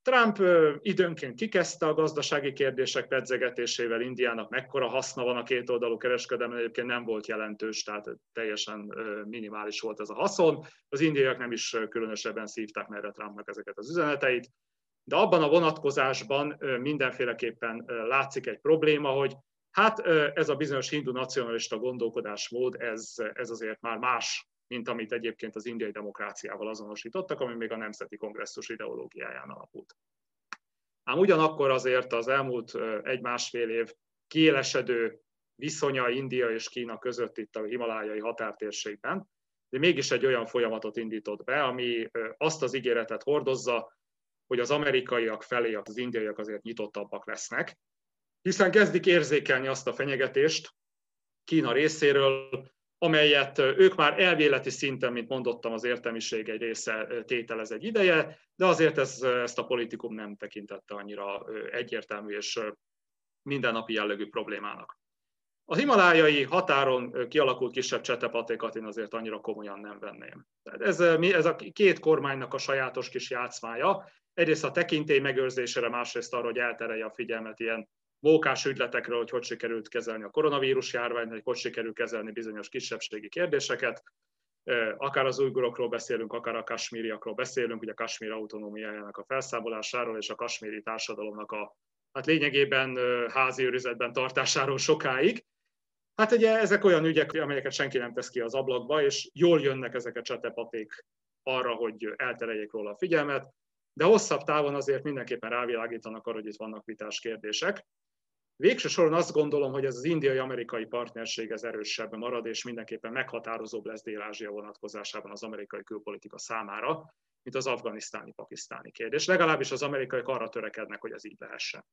Trump időnként kikezdte a gazdasági kérdések pedzegetésével Indiának, mekkora haszna van a két oldalú kereskedelmen, egyébként nem volt jelentős, tehát teljesen minimális volt ez a haszon. Az indiaiak nem is különösebben szívták merre Trumpnak ezeket az üzeneteit, de abban a vonatkozásban mindenféleképpen látszik egy probléma, hogy hát ez a bizonyos hindu nacionalista gondolkodásmód, ez, ez azért már más mint amit egyébként az indiai demokráciával azonosítottak, ami még a Nemzeti Kongresszus ideológiáján alapult. Ám ugyanakkor azért az elmúlt egy-másfél év kiélesedő viszonya India és Kína között itt a himalájai határtérségben, de mégis egy olyan folyamatot indított be, ami azt az ígéretet hordozza, hogy az amerikaiak felé az indiaiak azért nyitottabbak lesznek, hiszen kezdik érzékelni azt a fenyegetést Kína részéről, amelyet ők már elvéleti szinten, mint mondottam, az értelmiség egy része tételez egy ideje, de azért ez, ezt a politikum nem tekintette annyira egyértelmű és mindennapi jellegű problémának. A himalájai határon kialakult kisebb csetepatékat én azért annyira komolyan nem venném. Ez, ez a két kormánynak a sajátos kis játszmája. Egyrészt a tekintély megőrzésére, másrészt arra, hogy elterelje a figyelmet ilyen mókás ügyletekről, hogy hogy sikerült kezelni a koronavírus járványt, hogy hogy sikerült kezelni bizonyos kisebbségi kérdéseket. Akár az újgurokról beszélünk, akár a kasmíriakról beszélünk, ugye a kasmír autonómiájának a felszámolásáról és a kasmíri társadalomnak a hát lényegében házi őrizetben tartásáról sokáig. Hát ugye ezek olyan ügyek, amelyeket senki nem tesz ki az ablakba, és jól jönnek ezek a csetepaték arra, hogy eltereljék róla a figyelmet, de hosszabb távon azért mindenképpen rávilágítanak arra, hogy itt vannak vitás kérdések. Végső soron azt gondolom, hogy ez az indiai-amerikai partnerség ez erősebben marad, és mindenképpen meghatározóbb lesz Dél-Ázsia vonatkozásában az amerikai külpolitika számára, mint az afganisztáni-pakisztáni kérdés. Legalábbis az amerikaiak arra törekednek, hogy ez így lehessen.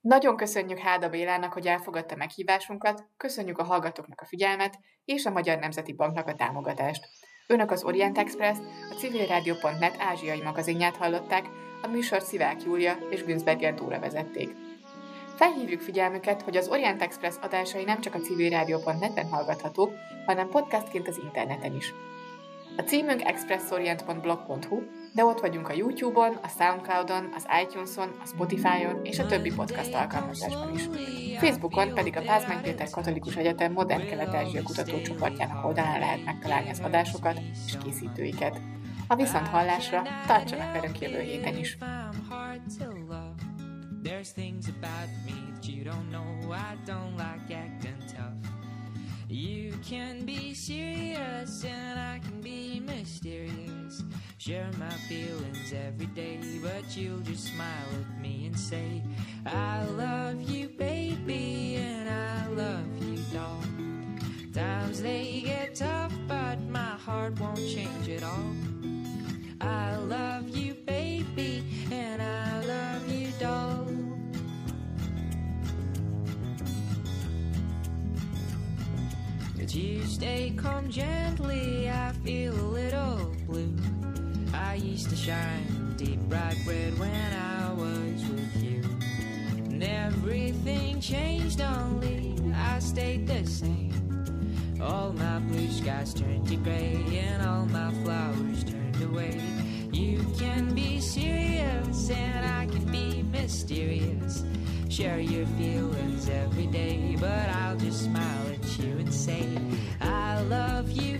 Nagyon köszönjük Háda Bélának, hogy elfogadta meghívásunkat, köszönjük a hallgatóknak a figyelmet, és a Magyar Nemzeti Banknak a támogatást. Önök az Orient Express, a civilrádió.net ázsiai magazinját hallották, a műsor Szivák Júlia és Günzberger Dóra vezették. Felhívjuk figyelmüket, hogy az Orient Express adásai nem csak a civilrádió.net-en hallgathatók, hanem podcastként az interneten is. A címünk expressorient.blog.hu, de ott vagyunk a YouTube-on, a Soundcloud-on, az iTunes-on, a Spotify-on és a többi podcast alkalmazásban is. Facebookon pedig a Pázmány Péter Katolikus Egyetem Modern Kelet-Ázsia kutatócsoportjának oldalán lehet megtalálni az adásokat és készítőiket. A viszont hallásra tartsanak velünk jövő héten is! There's things about me that you don't know. I don't like acting tough. You can be serious and I can be mysterious. Share my feelings every day, but you'll just smile at me and say, I love you, baby, and I love you, doll. Times they get tough, but my heart won't change at all. I love you, baby, and I love you, doll. Tuesday come gently, I feel a little blue. I used to shine deep bright red when I was with you. And everything changed, only I stayed the same. All my blue skies turned to gray, and all my flowers turned away. You can be serious, and I can be mysterious. Share your feelings every day, but I'll just smile at you and say, I love you,